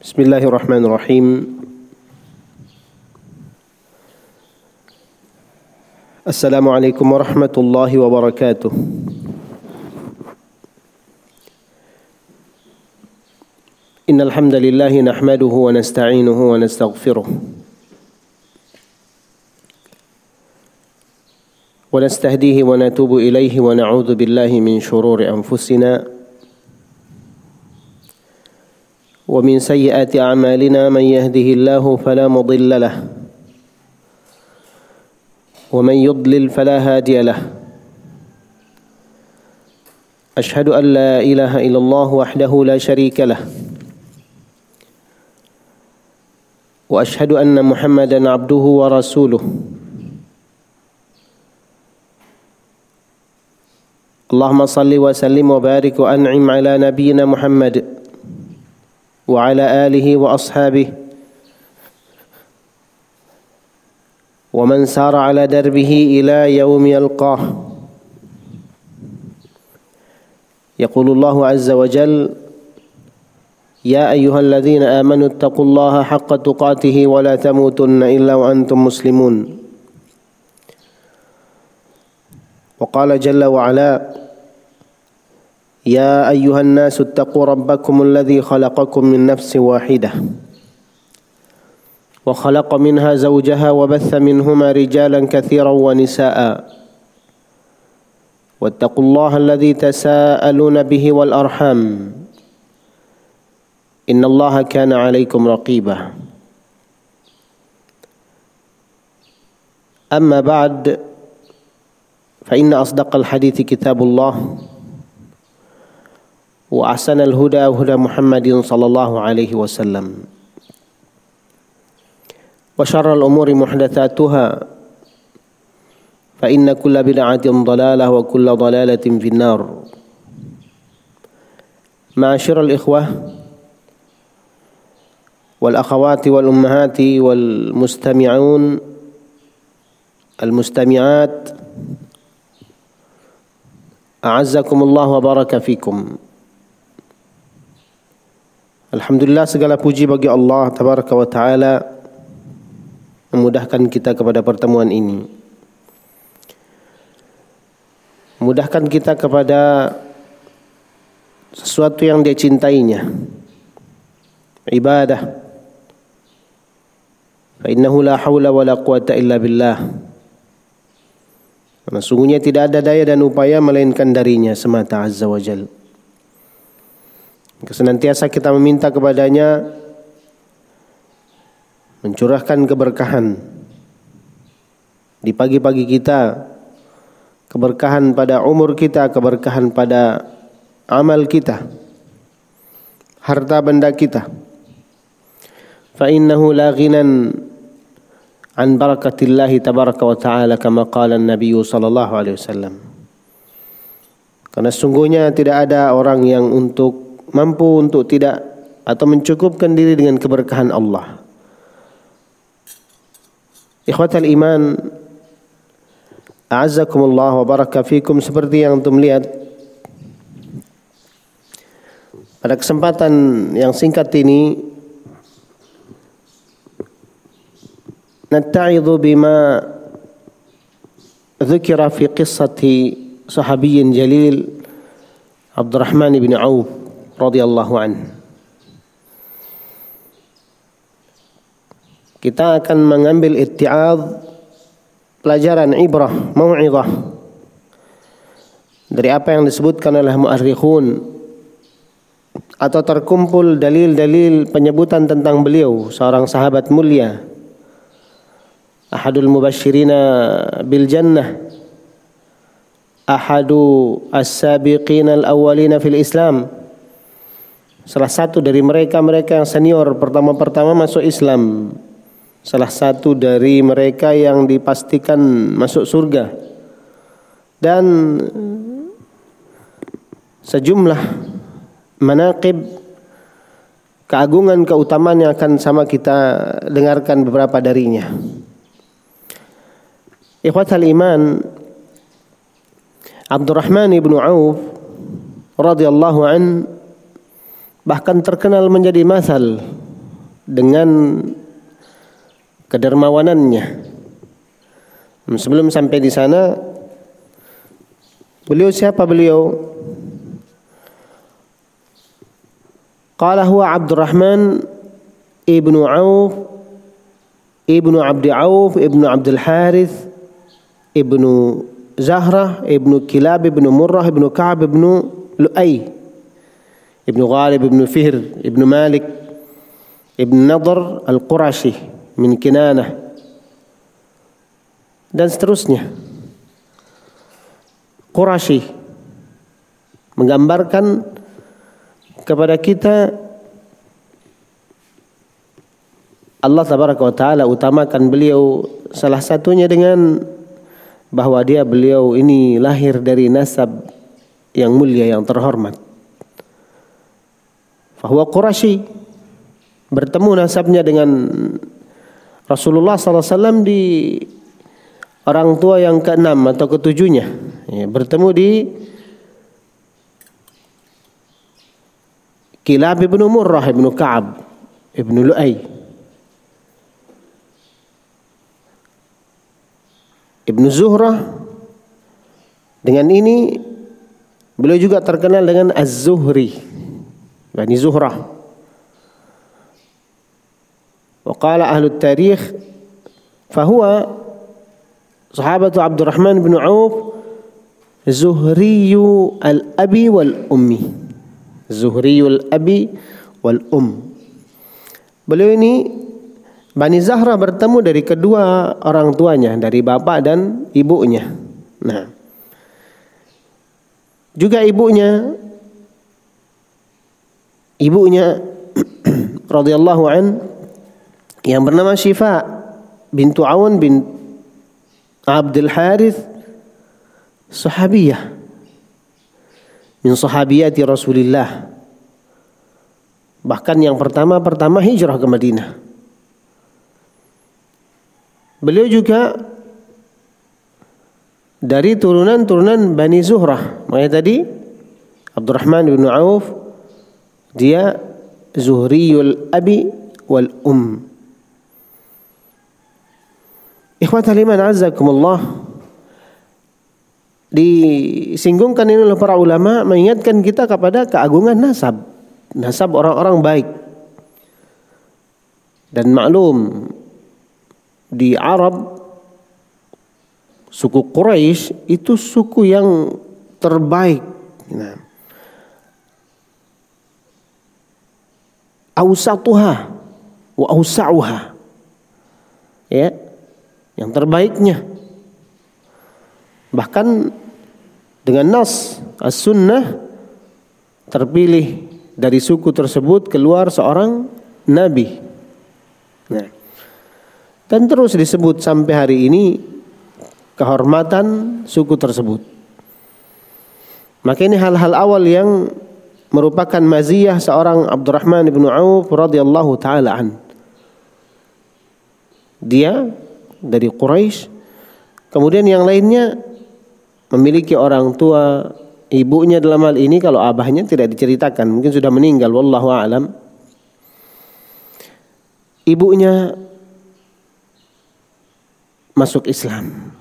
بسم الله الرحمن الرحيم. السلام عليكم ورحمة الله وبركاته. إن الحمد لله نحمده ونستعينه ونستغفره. ونستهديه ونتوب إليه ونعوذ بالله من شرور أنفسنا ومن سيئات أعمالنا من يهده الله فلا مضل له ومن يضلل فلا هادي له أشهد أن لا إله إلا الله وحده لا شريك له وأشهد أن محمدا عبده ورسوله اللهم صل وسلم وبارك وأنعم على نبينا محمد وعلى آله وأصحابه. ومن سار على دربه إلى يوم يلقاه. يقول الله عز وجل يا أيها الذين آمنوا اتقوا الله حق تقاته ولا تموتن إلا وأنتم مسلمون. وقال جل وعلا يا أيها الناس اتقوا ربكم الذي خلقكم من نفس واحدة وخلق منها زوجها وبث منهما رجالا كثيرا ونساء واتقوا الله الذي تساءلون به والأرحام إن الله كان عليكم رقيبا. أما بعد فإن أصدق الحديث كتاب الله. وأحسن الهدى هدى محمد صلى الله عليه وسلم. وشر الأمور محدثاتها فإن كل بدعة ضلالة وكل ضلالة في النار. معاشر الإخوة والأخوات والأمهات والمستمعون المستمعات أعزكم الله وبارك فيكم. Alhamdulillah segala puji bagi Allah tabaraka wa taala memudahkan kita kepada pertemuan ini. Memudahkan kita kepada sesuatu yang dia cintainya. Ibadah. Fa innahu la haula wa la quwata illa billah. Karena sungguhnya tidak ada daya dan upaya melainkan darinya semata azza wa jalla. Senantiasa kita meminta kepadanya mencurahkan keberkahan di pagi-pagi kita, keberkahan pada umur kita, keberkahan pada amal kita, harta benda kita. Fa innahu an barakatillahi tabaraka wa ta'ala kama qala an-nabiy alaihi wasallam. Karena sungguhnya tidak ada orang yang untuk mampu untuk tidak atau mencukupkan diri dengan keberkahan Allah. Ikhwatal iman, a'azzakumullah wa baraka fikum seperti yang antum lihat pada kesempatan yang singkat ini natta'idhu bima ذكر في قصة صحابي جليل عبد الرحمن بن عوف radhiyallahu an. Kita akan mengambil itti'adh pelajaran ibrah, mau'izah dari apa yang disebutkan oleh muarrikhun atau terkumpul dalil-dalil penyebutan tentang beliau seorang sahabat mulia ahadul mubasyirina bil jannah ahadu as-sabiqin al-awwalina fil Islam Salah satu dari mereka-mereka yang senior pertama-pertama masuk Islam. Salah satu dari mereka yang dipastikan masuk surga. Dan sejumlah manaqib keagungan keutamaan yang akan sama kita dengarkan beberapa darinya. Ikhwatal iman Abdurrahman ibnu Auf radhiyallahu an bahkan terkenal menjadi masal dengan kedermawanannya. Sebelum sampai di sana, beliau siapa beliau? Qala huwa Abdurrahman ibnu Auf ibnu Abdi Auf ibnu Abdul Harith ibnu Zahrah ibnu Kilab ibnu Murrah ibnu Ka'ab ibnu Lu'ay ibnu Ghalib ibnu Fihr ibnu Malik ibnu Nadr al-Qurashi min Kinanah dan seterusnya Qurashi menggambarkan kepada kita Allah tabaraka wa taala utamakan beliau salah satunya dengan bahwa dia beliau ini lahir dari nasab yang mulia yang terhormat. Bahwa Quraisy bertemu nasabnya dengan Rasulullah SAW di orang tua yang keenam atau ketujuhnya. Ya, bertemu di Kilab ibnu Murrah ibnu Ka'ab ibnu Lu'ay. Ibnu Zuhrah dengan ini beliau juga terkenal dengan Az-Zuhri Bani Zuhrah وقال أهل التاريخ فهو صحابة عبد الرحمن بن عوف زهري الأبي والأمي زهري الأبي والأم beliau ini Bani Zahra bertemu dari kedua orang tuanya, dari bapak dan ibunya. Nah, juga ibunya, ibunya radhiyallahu an yang bernama Syifa bintu Awan bin Abdul Harith sahabiyah. Min sahabiyati Rasulillah. Bahkan yang pertama pertama hijrah ke Madinah. Beliau juga dari turunan-turunan Bani Zuhrah. Makanya tadi Abdurrahman bin Auf dia Zuhriyul Abi wal Um. Ikhwatal iman azakumullah disinggungkan ini oleh para ulama mengingatkan kita kepada keagungan nasab nasab orang-orang baik dan maklum di Arab suku Quraisy itu suku yang terbaik. Nah. Ausatuha wa ausauha. Ya. Yang terbaiknya. Bahkan dengan nas as-sunnah terpilih dari suku tersebut keluar seorang nabi. Nah. Dan terus disebut sampai hari ini kehormatan suku tersebut. Maka ini hal-hal awal yang merupakan maziyah seorang Abdurrahman bin Auf radhiyallahu taala an. Dia dari Quraisy. Kemudian yang lainnya memiliki orang tua, ibunya dalam hal ini kalau abahnya tidak diceritakan, mungkin sudah meninggal wallahu alam. Ibunya masuk Islam.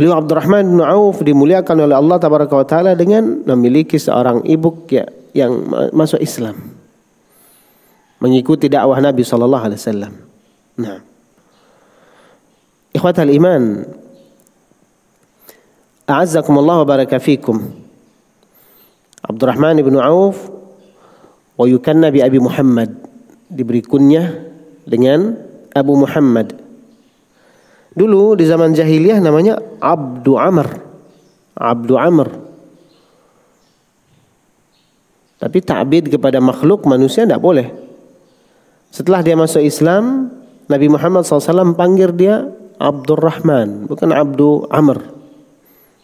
Beliau Abdurrahman bin Auf dimuliakan oleh Allah tabaraka wa taala dengan memiliki seorang ibu ya, yang masuk Islam. Mengikuti dakwah Nabi sallallahu alaihi wasallam. Nah. Ikhwatal iman. A'azzakumullah wa baraka fikum. Abdurrahman bin Auf wa yukanna bi Abi Muhammad diberi kunyah dengan Abu Muhammad Dulu di zaman jahiliyah namanya Abdu Amr. Abdu Amr. Tapi ta'bid kepada makhluk manusia tidak boleh. Setelah dia masuk Islam, Nabi Muhammad SAW panggil dia Abdurrahman, bukan Abdu Amr.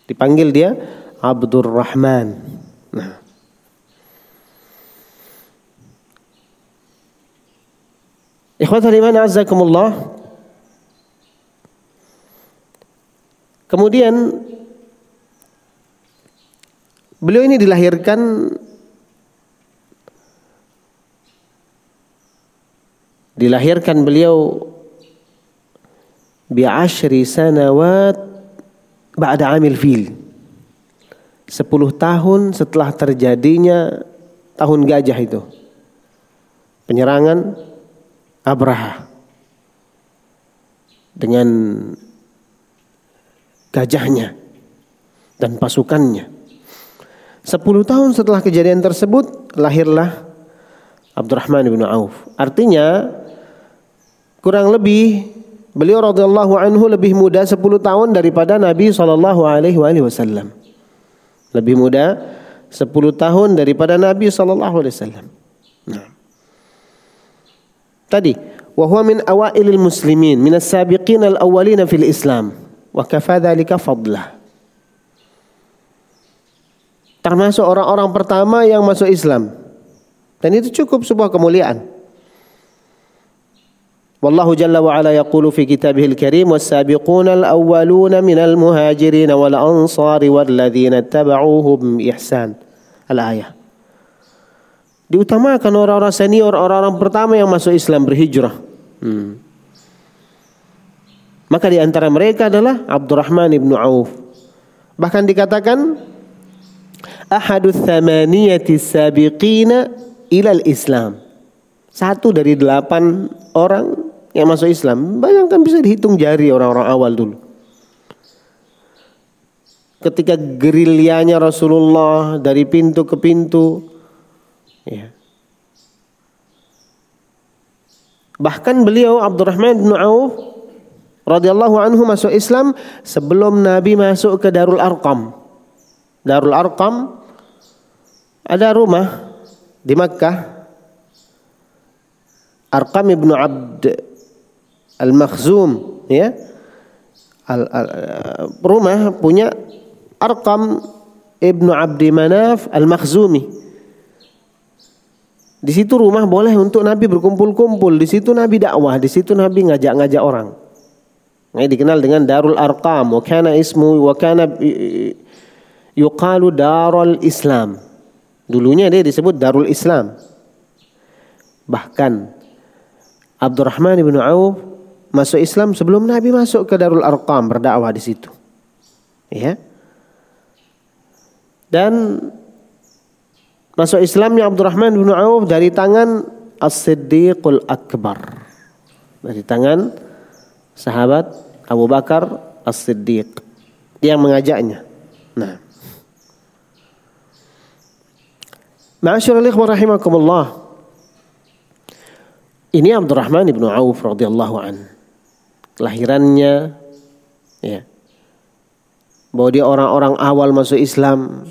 Dipanggil dia Abdurrahman. Nah. Ikhwatul iman azzakumullah Kemudian beliau ini dilahirkan Dilahirkan beliau bi'ashri sanawat ba'da amil fil. Sepuluh tahun setelah terjadinya tahun gajah itu. Penyerangan Abraha dengan gajahnya dan pasukannya. Sepuluh tahun setelah kejadian tersebut lahirlah Abdurrahman bin Auf. Artinya kurang lebih beliau radhiyallahu anhu lebih muda 10 tahun daripada Nabi sallallahu alaihi wasallam. Lebih muda 10 tahun daripada Nabi sallallahu alaihi wasallam. Tadi wa huwa min awailil muslimin min as-sabiqin al-awwalin fil Islam wa kafa dzalika fadlah. Termasuk orang-orang pertama yang masuk Islam. Dan itu cukup sebuah kemuliaan. والله جل وعلا يقول في كتابه الكريم والسابقون الأولون من المهاجرين والأنصار والذين اتبعوهم بإحسان الآية diutamakan orang-orang senior, orang-orang pertama yang masuk Islam berhijrah. Hmm. Maka di antara mereka adalah Abdurrahman ibn Auf. Bahkan dikatakan ahadus thamaniyati sabiqina ilal Islam. Satu dari delapan orang yang masuk Islam. Bayangkan bisa dihitung jari orang-orang awal dulu. Ketika gerilyanya Rasulullah dari pintu ke pintu. Ya. Bahkan beliau Abdurrahman bin Auf radhiyallahu anhu masuk Islam sebelum Nabi masuk ke Darul Arqam. Darul Arqam ada rumah di Makkah Arqam ibnu Abd Al-Makhzum ya. Al, al, rumah punya Arqam Ibnu Abdi Manaf Al-Makhzumi. Di situ rumah boleh untuk Nabi berkumpul-kumpul. Di situ Nabi dakwah, di situ Nabi ngajak-ngajak orang. Ini dikenal dengan Darul Arqam. Wa kana ismu wa kana yuqalu Darul Islam. Dulunya dia disebut Darul Islam. Bahkan Abdurrahman bin Auf masuk Islam sebelum Nabi masuk ke Darul Arqam berdakwah di situ. Ya. Dan masuk Islamnya Abdurrahman bin Auf dari tangan As-Siddiqul Akbar. Dari tangan sahabat Abu Bakar As-Siddiq. Yang mengajaknya. Nah. Ma'asyiral ikhwan rahimakumullah. Ini Abdurrahman bin Auf radhiyallahu anhu kelahirannya ya bahwa dia orang-orang awal masuk Islam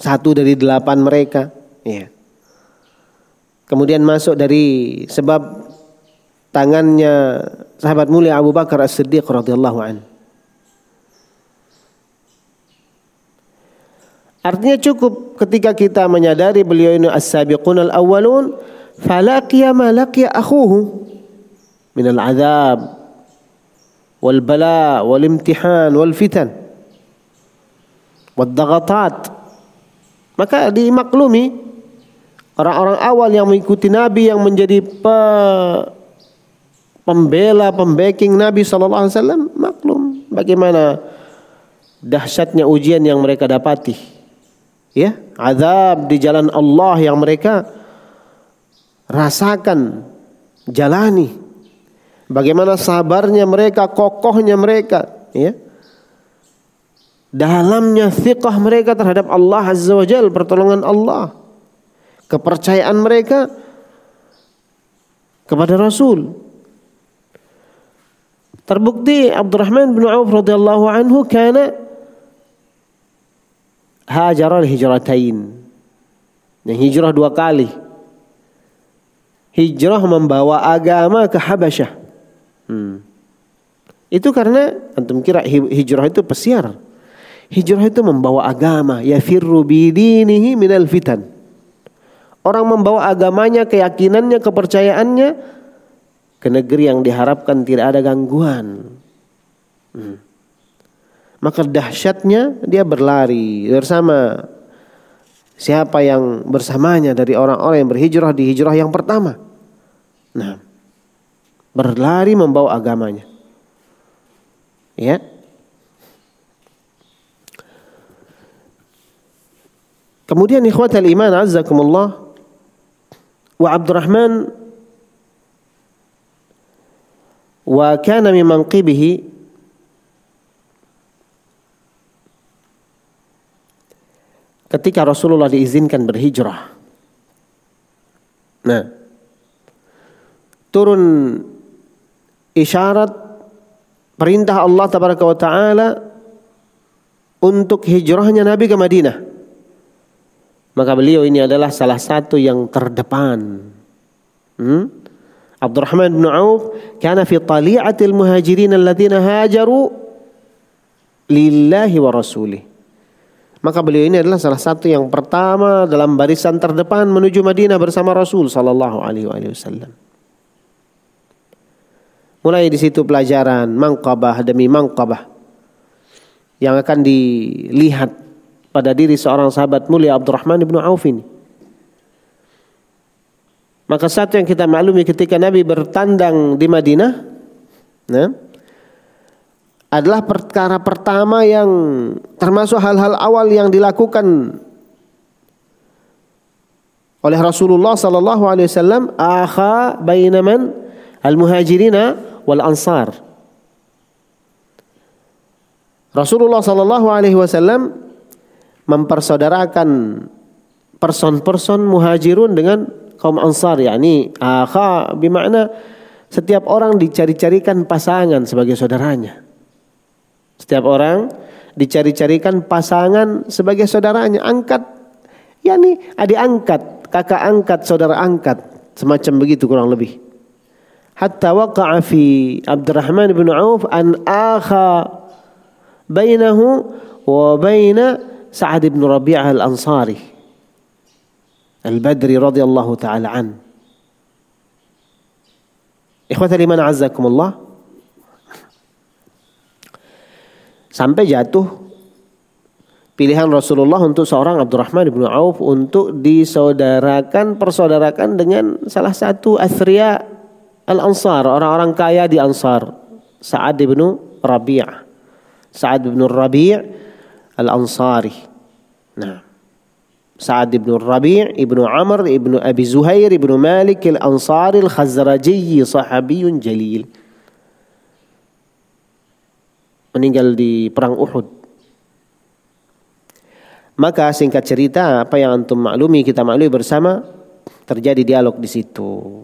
satu dari delapan mereka ya kemudian masuk dari sebab tangannya sahabat mulia Abu Bakar As-Siddiq radhiyallahu an. Artinya cukup ketika kita menyadari beliau ini as-sabiqun al-awwalun falaqiya ma laqiya akhuhu min al-'adzab wal bala wal imtihan wal fitan wal dhagatat. Maka dimaklumi orang-orang awal yang mengikuti Nabi yang menjadi pe pembela pembacking Nabi sallallahu alaihi wasallam maklum bagaimana dahsyatnya ujian yang mereka dapati ya azab di jalan Allah yang mereka rasakan jalani Bagaimana sabarnya mereka, kokohnya mereka, ya. Dalamnya thiqah mereka terhadap Allah Azza wa Jal, pertolongan Allah. Kepercayaan mereka kepada Rasul. Terbukti Abdurrahman bin Auf radhiyallahu anhu kana hajar al-hijratain. Yang hijrah dua kali. Hijrah membawa agama ke Habasyah. Hmm. Itu karena antum kira hijrah itu pesiar. Hijrah itu membawa agama, ya firru bidinihi minal fitan. Orang membawa agamanya, keyakinannya, kepercayaannya ke negeri yang diharapkan tidak ada gangguan. Hmm. Maka dahsyatnya dia berlari bersama siapa yang bersamanya dari orang-orang yang berhijrah di hijrah yang pertama Nah, berlari membawa agamanya. Ya. Kemudian ikhwatal iman azzakumullah wa Abdurrahman wa kana min manqibihi ketika Rasulullah diizinkan berhijrah. Nah, turun isyarat perintah Allah tabaraka wa taala untuk hijrahnya Nabi ke Madinah. Maka beliau ini adalah salah satu yang terdepan. Hmm? Abdurrahman bin Auf kana fi tali'atil muhajirin alladziina hajaru lillahi wa rasulih. Maka beliau ini adalah salah satu yang pertama dalam barisan terdepan menuju Madinah bersama Rasul sallallahu alaihi wasallam. Mulai di situ pelajaran mangkabah demi mangkabah yang akan dilihat pada diri seorang sahabat mulia Abdurrahman bin Auf ini. Maka satu yang kita maklumi ketika Nabi bertandang di Madinah, nah, adalah perkara pertama yang termasuk hal-hal awal yang dilakukan oleh Rasulullah sallallahu alaihi wasallam akha bainaman al-muhajirina wal ansar. Rasulullah sallallahu alaihi wasallam mempersaudarakan person-person muhajirun dengan kaum ansar yakni akha bermakna setiap orang dicari-carikan pasangan sebagai saudaranya. Setiap orang dicari-carikan pasangan sebagai saudaranya, angkat, yakni adik angkat, kakak angkat, saudara angkat, semacam begitu kurang lebih. Hatta waqa'a fi Abdurrahman bin Auf an akha bainahu wa baina Sa'ad bin Rabi'ah al-Ansari al-Badri radhiyallahu taala an. Ikhwatal iman azzakumullah. Sampai jatuh pilihan Rasulullah untuk seorang Abdurrahman bin Auf untuk disaudarakan persaudarakan dengan salah satu athriya al-Ansar, orang-orang kaya di Ansar. Sa'ad bin Rabi'. Sa'ad bin Rabi' al-Ansari. Nah. Sa'ad bin Rabi' ibnu Amr ibnu Abi Zuhair ibnu Malik al-Ansari al-Khazraji sahabiyun jalil meninggal di perang Uhud. Maka singkat cerita apa yang antum maklumi kita maklumi bersama terjadi dialog di situ.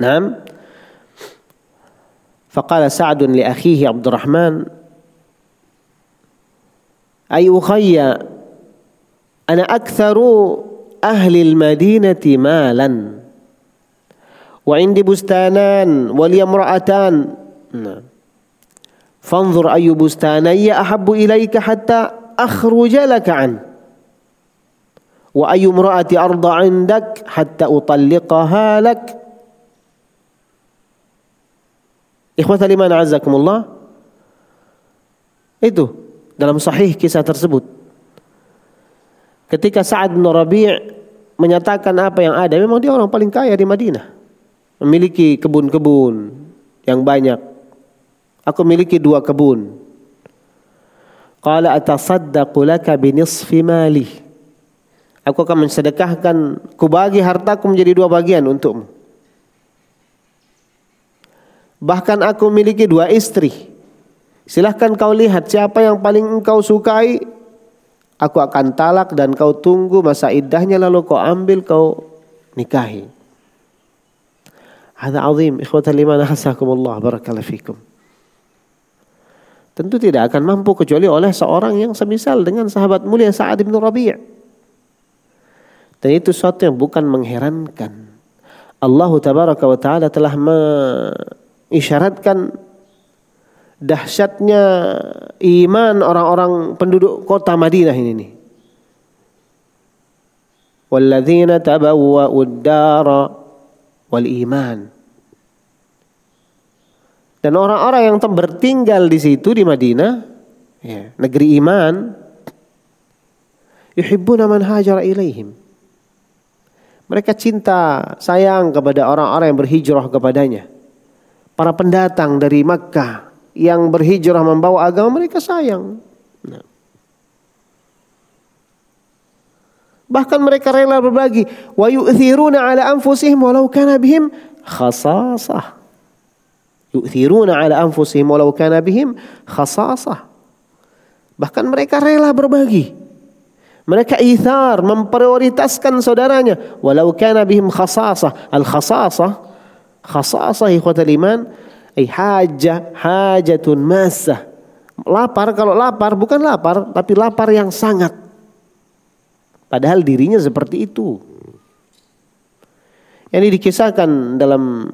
Nam. Faqala Sa'd li akhihi Abdurrahman Ay ukhayya Ana aktsaru ahli al-Madinati malan. Wa indi bustanan wa li imra'atan. Fanzur ayu bustanayya ahabbu ilaika hatta akhruja laka an. Wa ayu imra'ati arda 'indak hatta utalliqaha lak. Ikhwatal iman azzakumullah. Itu dalam sahih kisah tersebut ketika Sa'ad bin Rabi' menyatakan apa yang ada memang dia orang paling kaya di Madinah memiliki kebun-kebun yang banyak Aku miliki dua kebun. Qala atasaddaqu laka binisfi mali. Aku akan mensedekahkan, kubagi hartaku menjadi dua bagian untukmu. Bahkan aku memiliki dua istri. Silahkan kau lihat siapa yang paling engkau sukai. Aku akan talak dan kau tunggu masa iddahnya lalu kau ambil kau nikahi. Hada azim ikhwatal fikum tentu tidak akan mampu kecuali oleh seorang yang semisal dengan sahabat mulia Sa'ad bin Rabi'. Dan itu sesuatu yang bukan mengherankan. Allah tabaraka wa taala telah mengisyaratkan dahsyatnya iman orang-orang penduduk kota Madinah ini nih. Walladzina tabawwa'ud dara wal iman dan orang-orang yang bertinggal di situ di Madinah, ya, negeri iman, yuhibbuna man hajara ilaihim. Mereka cinta, sayang kepada orang-orang yang berhijrah kepadanya. Para pendatang dari Makkah yang berhijrah membawa agama mereka sayang. Nah. Bahkan mereka rela berbagi. Wa yu'thiruna ala anfusihim walau kana bihim khasasah. Yu'thiruna ala anfusihim walau kana bihim khasasah. Bahkan mereka rela berbagi. Mereka ithar, memprioritaskan saudaranya. Walau kana bihim khasasah. Al-khasasah, khasasah ikhwatal iman, ay haja, hajatun masah. Lapar, kalau lapar bukan lapar, tapi lapar yang sangat. Padahal dirinya seperti itu. Ini dikisahkan dalam,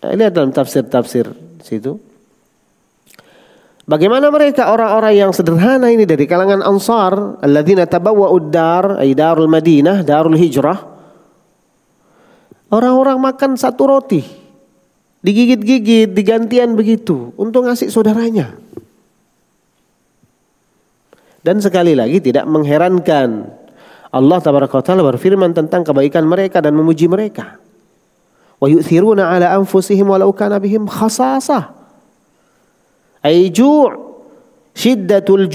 lihat dalam tafsir-tafsir situ. Bagaimana mereka orang-orang yang sederhana ini dari kalangan Ansar, alladzina tabawwa'ud dar, ay darul Madinah, darul hijrah. Orang-orang makan satu roti. Digigit-gigit, digantian begitu untuk ngasih saudaranya. Dan sekali lagi tidak mengherankan. Allah taala berfirman tentang kebaikan mereka dan memuji mereka. Wa yu'thiruna ala anfusihim walau kana bihim khasasah ju' syiddatul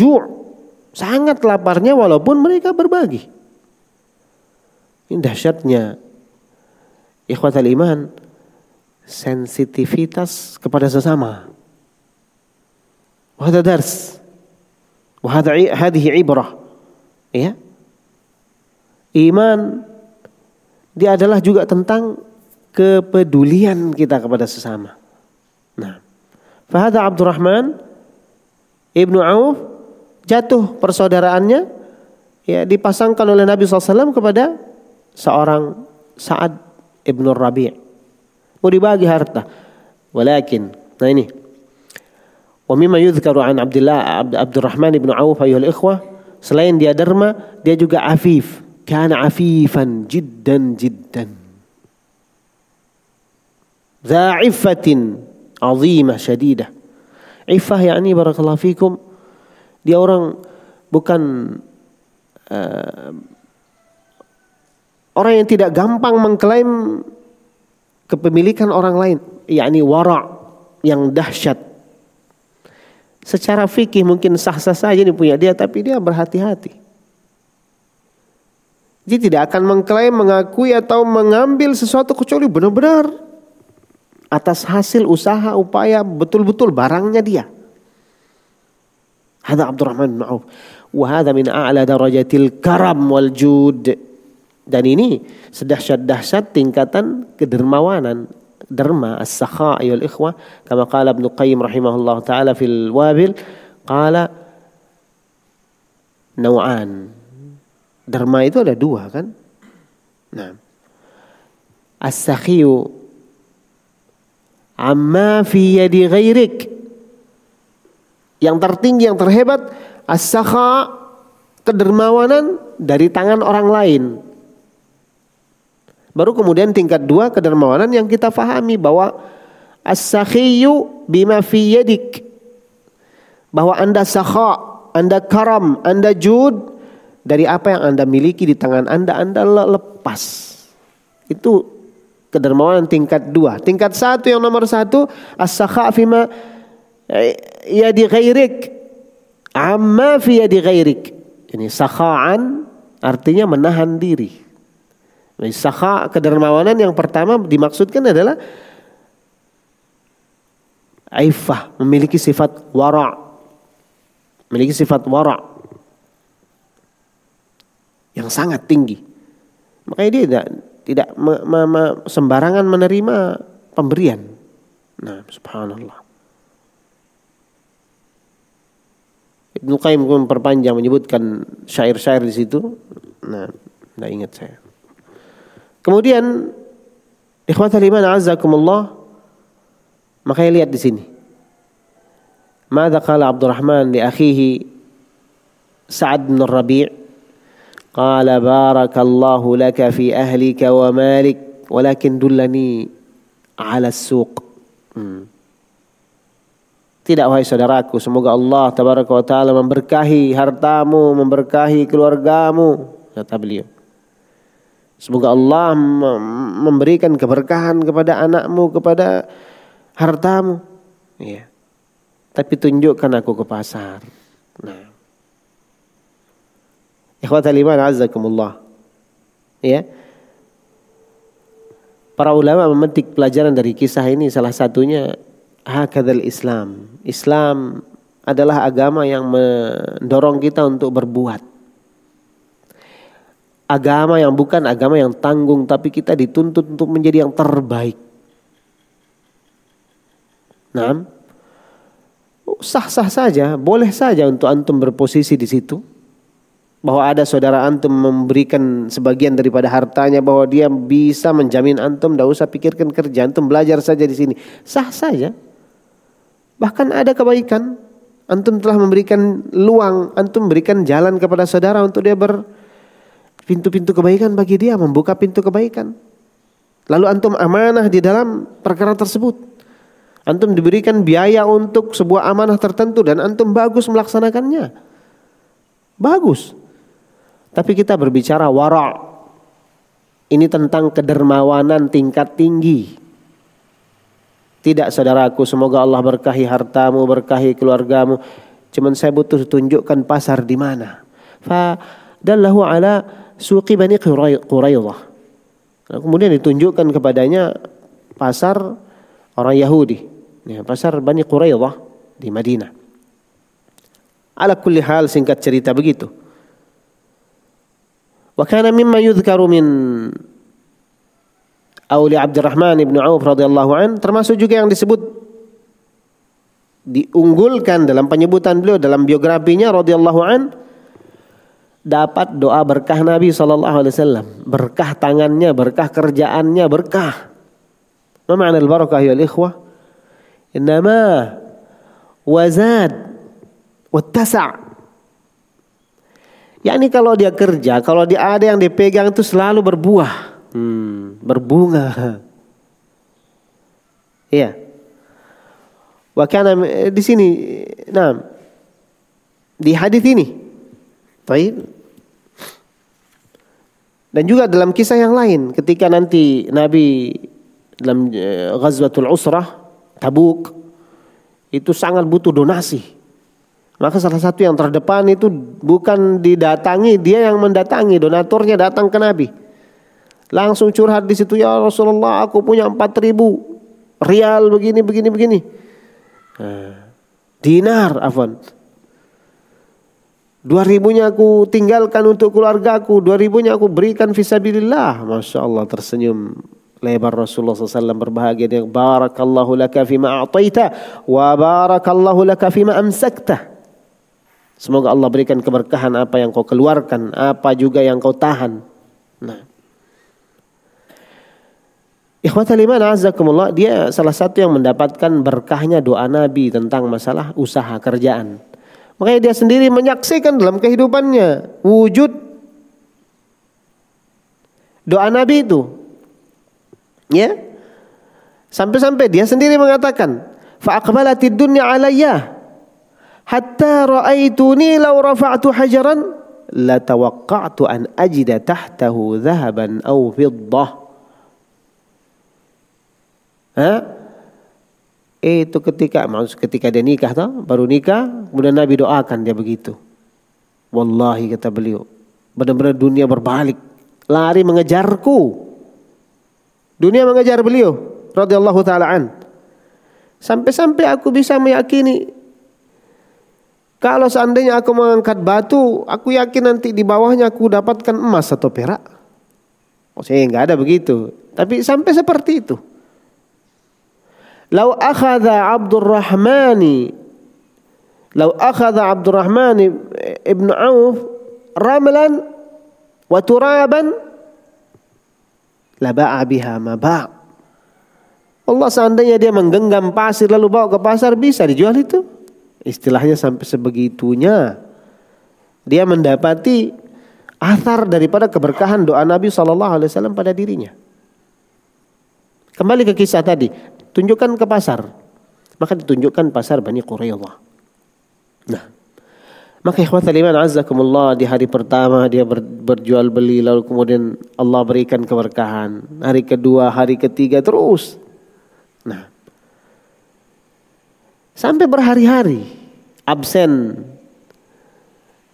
sangat laparnya walaupun mereka berbagi ini dahsyatnya ikhwatal iman sensitivitas kepada sesama. Wahada dars. Wahada hadhihi ibrah. Ya iman dia adalah juga tentang kepedulian kita kepada sesama. Nah Fahada Abdurrahman Ibnu Auf jatuh persaudaraannya ya dipasangkan oleh Nabi SAW kepada seorang Sa'ad Ibnu Rabi' mau dibagi harta. Walakin nah ini. Wa mimma yudhkaru an Abdullah Abdurrahman Ibnu Auf ayuhal ikhwah selain dia derma dia juga afif. Kana afifan jiddan jiddan. Za'ifatin azimah syadidah. Ifah yakni barakallahu fikum dia orang bukan uh, orang yang tidak gampang mengklaim kepemilikan orang lain, yakni wara yang dahsyat. Secara fikih mungkin sah-sah saja ini punya dia tapi dia berhati-hati. Dia tidak akan mengklaim, mengakui atau mengambil sesuatu kecuali benar-benar atas hasil usaha upaya betul-betul barangnya dia. Hada Abdurrahman bin Auf. Wa min a'la darajatil karam wal jud. Dan ini sedahsyat-dahsyat tingkatan kedermawanan, derma as-sakha ayol ikhwah kama qala Ibnu Qayyim rahimahullah taala fil wabil qala nau'an. Derma itu ada dua kan? Nah. As-sakhiyu amma fi yadi ghairik yang tertinggi yang terhebat as-sakha kedermawanan dari tangan orang lain baru kemudian tingkat dua kedermawanan yang kita fahami bahwa as-sakhiyu bima fi yadik bahwa anda sakha anda karam anda jud dari apa yang anda miliki di tangan anda anda lepas itu Kedermawanan tingkat dua. Tingkat satu yang nomor satu as-sakha fima ya di ghairik. Amma fi di ghairik. Ini sakha'an artinya menahan diri. Nah, sakha kedermawanan yang pertama dimaksudkan adalah aifah, memiliki sifat wara. Memiliki sifat wara yang sangat tinggi. Makanya dia tidak tidak me, me, me, sembarangan menerima pemberian. Nah, subhanallah. Ibnu Qayyim memperpanjang menyebutkan syair-syair di situ. Nah, tidak ingat saya. Kemudian ikhwatul iman azzakumullah makanya lihat di sini. Mada qala Abdurrahman li akhihi Sa'ad bin Rabi' qala barakallahu laka fi ahlika wa malik walakin dullani ala suq. Hmm. Tidak wahai saudaraku, semoga Allah tabaraka wa taala memberkahi hartamu, memberkahi keluargamu, kata beliau. Semoga Allah memberikan keberkahan kepada anakmu, kepada hartamu. Ya. Tapi tunjukkan aku ke pasar. Nah. Ikhwatal iman azzakumullah. Ya. Para ulama memetik pelajaran dari kisah ini salah satunya hakadzal Islam. Islam adalah agama yang mendorong kita untuk berbuat agama yang bukan agama yang tanggung tapi kita dituntut untuk menjadi yang terbaik. Nah, sah-sah saja, boleh saja untuk antum berposisi di situ. Bahwa ada saudara antum memberikan sebagian daripada hartanya bahwa dia bisa menjamin antum, tidak usah pikirkan kerja, antum belajar saja di sini. Sah saja. Bahkan ada kebaikan, antum telah memberikan luang, antum memberikan jalan kepada saudara untuk dia ber, pintu-pintu kebaikan bagi dia, membuka pintu kebaikan. Lalu antum amanah di dalam perkara tersebut. Antum diberikan biaya untuk sebuah amanah tertentu dan antum bagus melaksanakannya. Bagus. Tapi kita berbicara wara. Ini tentang kedermawanan tingkat tinggi. Tidak saudaraku, semoga Allah berkahi hartamu, berkahi keluargamu. Cuman saya butuh tunjukkan pasar di mana. Fa dallahu ala suqi Bani Quraidah. Nah, kemudian ditunjukkan kepadanya pasar orang Yahudi, ya, pasar Bani Quraidah di Madinah. Ala kulli hal singkat cerita begitu. Wa kana mimma yudhkaru min Auli Abdurrahman ibn Auf radhiyallahu an termasuk juga yang disebut diunggulkan dalam penyebutan beliau dalam biografinya radhiyallahu an dapat doa berkah Nabi Shallallahu Alaihi Wasallam, berkah tangannya, berkah kerjaannya, berkah. Ma makna al-barakah ya ikhwah? Innama wazad wattasa' yakni kalau dia kerja, kalau dia ada yang dipegang itu selalu berbuah, hmm, berbunga. Iya. Wakana di sini, nah di hadis ini, baik dan juga dalam kisah yang lain ketika nanti Nabi dalam eh, Ghazwatul Usrah Tabuk itu sangat butuh donasi. Maka salah satu yang terdepan itu bukan didatangi, dia yang mendatangi, donaturnya datang ke Nabi. Langsung curhat di situ ya Rasulullah, aku punya empat ribu rial begini begini begini. Nah, dinar afan. Dua ribunya aku tinggalkan untuk keluargaku. Dua ribunya aku berikan fisabilillah. Masya Allah tersenyum lebar Rasulullah SAW berbahagia dengan barakallahu laka fima a'taita wa barakallahu laka fima amsakta. Semoga Allah berikan keberkahan apa yang kau keluarkan, apa juga yang kau tahan. Nah. Ikhwatal iman azakumullah, dia salah satu yang mendapatkan berkahnya doa Nabi tentang masalah usaha kerjaan. Makanya dia sendiri menyaksikan dalam kehidupannya wujud doa Nabi itu. Ya. Sampai-sampai dia sendiri mengatakan, "Fa aqbalatid dunya alayya hatta ra'aituni law rafa'tu hajaran la tawaqqa'tu an ajida tahtahu dhahaban aw fiddah." Ha? Itu ketika maksud ketika dia nikah toh, baru nikah, kemudian Nabi doakan dia begitu. Wallahi kata beliau, benar-benar dunia berbalik, lari mengejarku. Dunia mengejar beliau radhiyallahu taala an. Sampai-sampai aku bisa meyakini kalau seandainya aku mengangkat batu, aku yakin nanti di bawahnya aku dapatkan emas atau perak. Oh, saya enggak ada begitu. Tapi sampai seperti itu. Lau akhadha Abdurrahmani Lau akhadha Abdurrahman ibn Auf ramlan waturaban, laba'a biha ma ba' Allah seandainya dia menggenggam pasir lalu bawa ke pasar bisa dijual itu. Istilahnya sampai sebegitunya. Dia mendapati athar daripada keberkahan doa Nabi Shallallahu Alaihi Wasallam pada dirinya. Kembali ke kisah tadi, Tunjukkan ke pasar. Maka ditunjukkan pasar Bani Quraidah. Nah, Maka ikhwatal iman azzakumullah di hari pertama dia ber, berjual beli lalu kemudian Allah berikan keberkahan. Hari kedua, hari ketiga terus. Nah. Sampai berhari-hari absen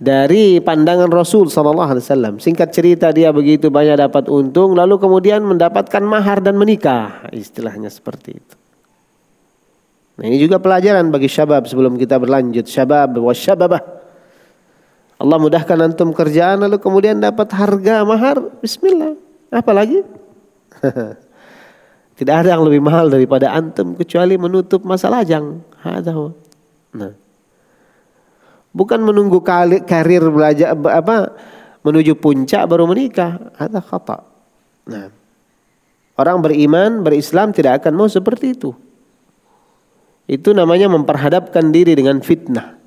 dari pandangan Rasul sallallahu alaihi wasallam. Singkat cerita dia begitu banyak dapat untung lalu kemudian mendapatkan mahar dan menikah. Istilahnya seperti itu. Nah, ini juga pelajaran bagi syabab sebelum kita berlanjut. Syabab wa syababah. Allah mudahkan antum kerjaan lalu kemudian dapat harga mahar. Bismillah. Apa lagi? Tidak ada yang lebih mahal daripada antum kecuali menutup masa lajang. Nah. Bukan menunggu karir belajar apa menuju puncak baru menikah. Ada kata. Nah. Orang beriman, berislam tidak akan mau seperti itu. Itu namanya memperhadapkan diri dengan fitnah.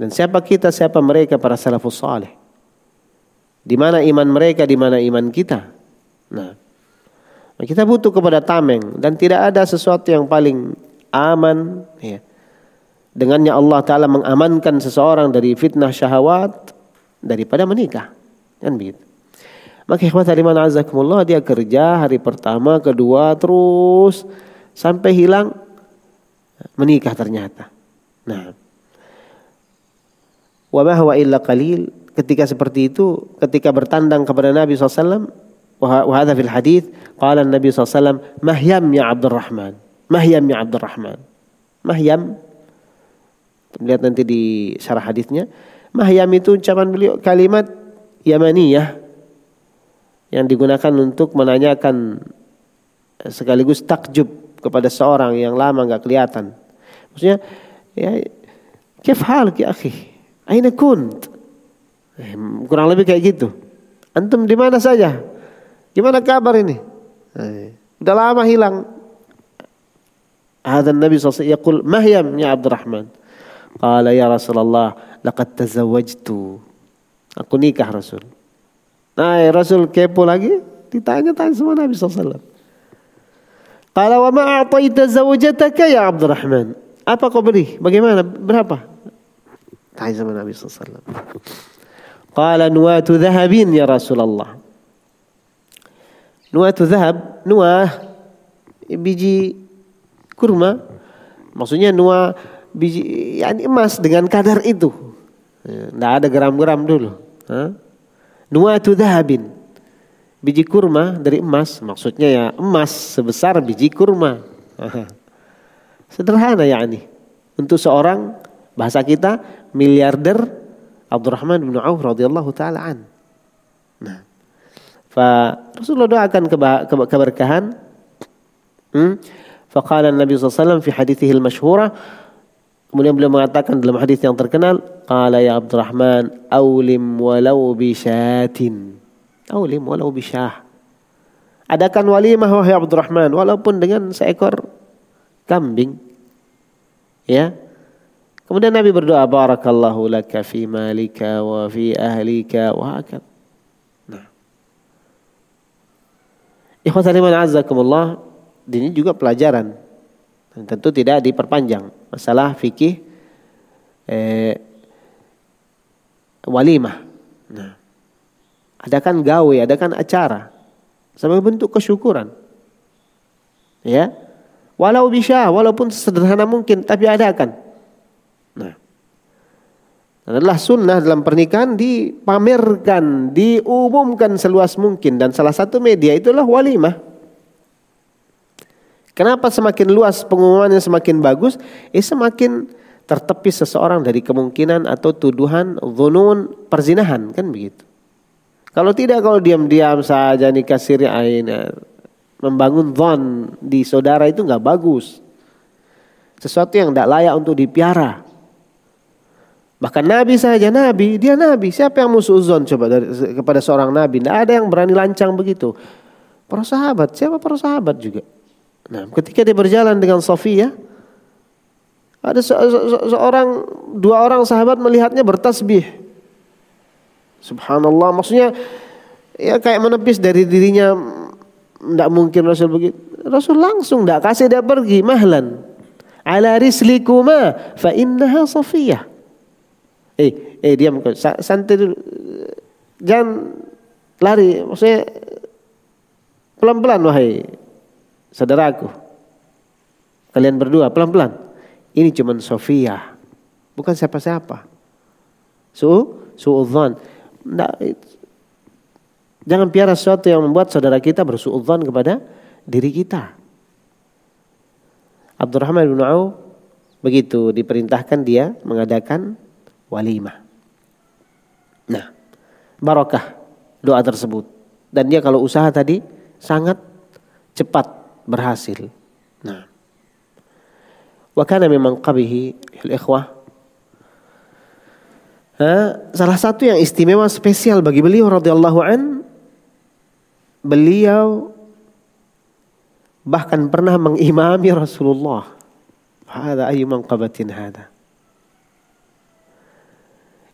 Dan siapa kita, siapa mereka para salafus saleh. Di mana iman mereka, di mana iman kita. Nah, kita butuh kepada tameng dan tidak ada sesuatu yang paling aman ya. Dengannya Allah taala mengamankan seseorang dari fitnah syahwat daripada menikah. Kan begitu. Maka ikhwat iman azakumullah dia kerja hari pertama, kedua terus sampai hilang menikah ternyata. Nah, wa huwa illa qalil ketika seperti itu ketika bertandang kepada Nabi SAW wa hadha fil hadis qala Nabi SAW mahyam ya Abdurrahman mahyam ya Abdurrahman mahyam lihat nanti di syarah hadisnya mahyam itu ucapan beliau kalimat yamaniyah yang digunakan untuk menanyakan sekaligus takjub kepada seorang yang lama nggak kelihatan. Maksudnya, ya, kif ki akhi? Aina kunt? Eh, kurang lebih kayak gitu. Antum di mana saja? Gimana kabar ini? Eh, udah lama hilang. Ada Nabi SAW yaqul mahyam ya Abdurrahman. Qala ya Rasulullah laqad tazawwajtu. Aku nikah Rasul. Nah, Rasul kepo lagi ditanya-tanya sama Nabi SAW. Qala wa ma a'taita zawjataka ya Abdurrahman? Apa kau beri? Bagaimana? Berapa? Tanya sama Nabi SAW. Qala nuwatu dhahabin ya Rasulullah. Nuwatu dhahab, nuah biji kurma. Maksudnya nuah biji yani emas dengan kadar itu. Tidak ada gram-gram dulu. Nuwatu dhahabin biji kurma dari emas, maksudnya ya emas sebesar biji kurma. Sederhana ya ini. Untuk seorang bahasa kita miliarder Abdurrahman bin Auf radhiyallahu taala an. Nah, fa Rasulullah doakan keberkahan. Hmm? Faqala Nabi SAW fi hadithihil masyhurah Kemudian beliau mengatakan dalam hadis yang terkenal, qala ya Abdurrahman, aulim walau bisyatin. Aulim walau bisyah. Adakan walimah wahai Abdurrahman walaupun dengan seekor kambing. Ya. Kemudian Nabi berdoa barakallahu laka fi malika wa fi ahlika wa hakad. Nah. Ikhwatan iman azzakumullah, ini juga pelajaran. Dan tentu tidak diperpanjang. Masalah fikih eh, walimah. Nah. Adakan gawe, adakan acara sebagai bentuk kesyukuran. Ya. Walau bisa, walaupun sederhana mungkin, tapi adakan. Nah. Adalah sunnah dalam pernikahan dipamerkan, diumumkan seluas mungkin dan salah satu media itulah walimah. Kenapa semakin luas pengumumannya semakin bagus? Eh semakin tertepis seseorang dari kemungkinan atau tuduhan zunun perzinahan kan begitu. Kalau tidak kalau diam-diam saja nikah siri ain membangun zon di saudara itu nggak bagus. Sesuatu yang tidak layak untuk dipiara. Bahkan Nabi saja Nabi, dia Nabi. Siapa yang musuh zon coba dari, kepada seorang Nabi? Tidak ada yang berani lancang begitu. Para sahabat, siapa para sahabat juga? Nah, ketika dia berjalan dengan Sofia, ada se se seorang dua orang sahabat melihatnya bertasbih. Subhanallah maksudnya ya kayak menepis dari dirinya tidak mungkin Rasul begitu. Rasul langsung tidak kasih dia pergi mahlan. Ala rislikuma fa innaha safiyah. Eh diam santai dulu. Jangan lari. Maksudnya pelan-pelan wahai saudaraku. Kalian berdua pelan-pelan. Ini cuman Sofia. Bukan siapa-siapa. Su suudzon. Jangan piara sesuatu yang membuat saudara kita bersuudzon kepada diri kita. Abdurrahman bin Auf begitu diperintahkan dia mengadakan walimah. Nah, barokah doa tersebut. Dan dia kalau usaha tadi sangat cepat berhasil. Nah. Wa kana memang qabihi ikhwah salah satu yang istimewa spesial bagi beliau radhiyallahu an beliau bahkan pernah mengimami Rasulullah. Hada ayu manqabatin hada.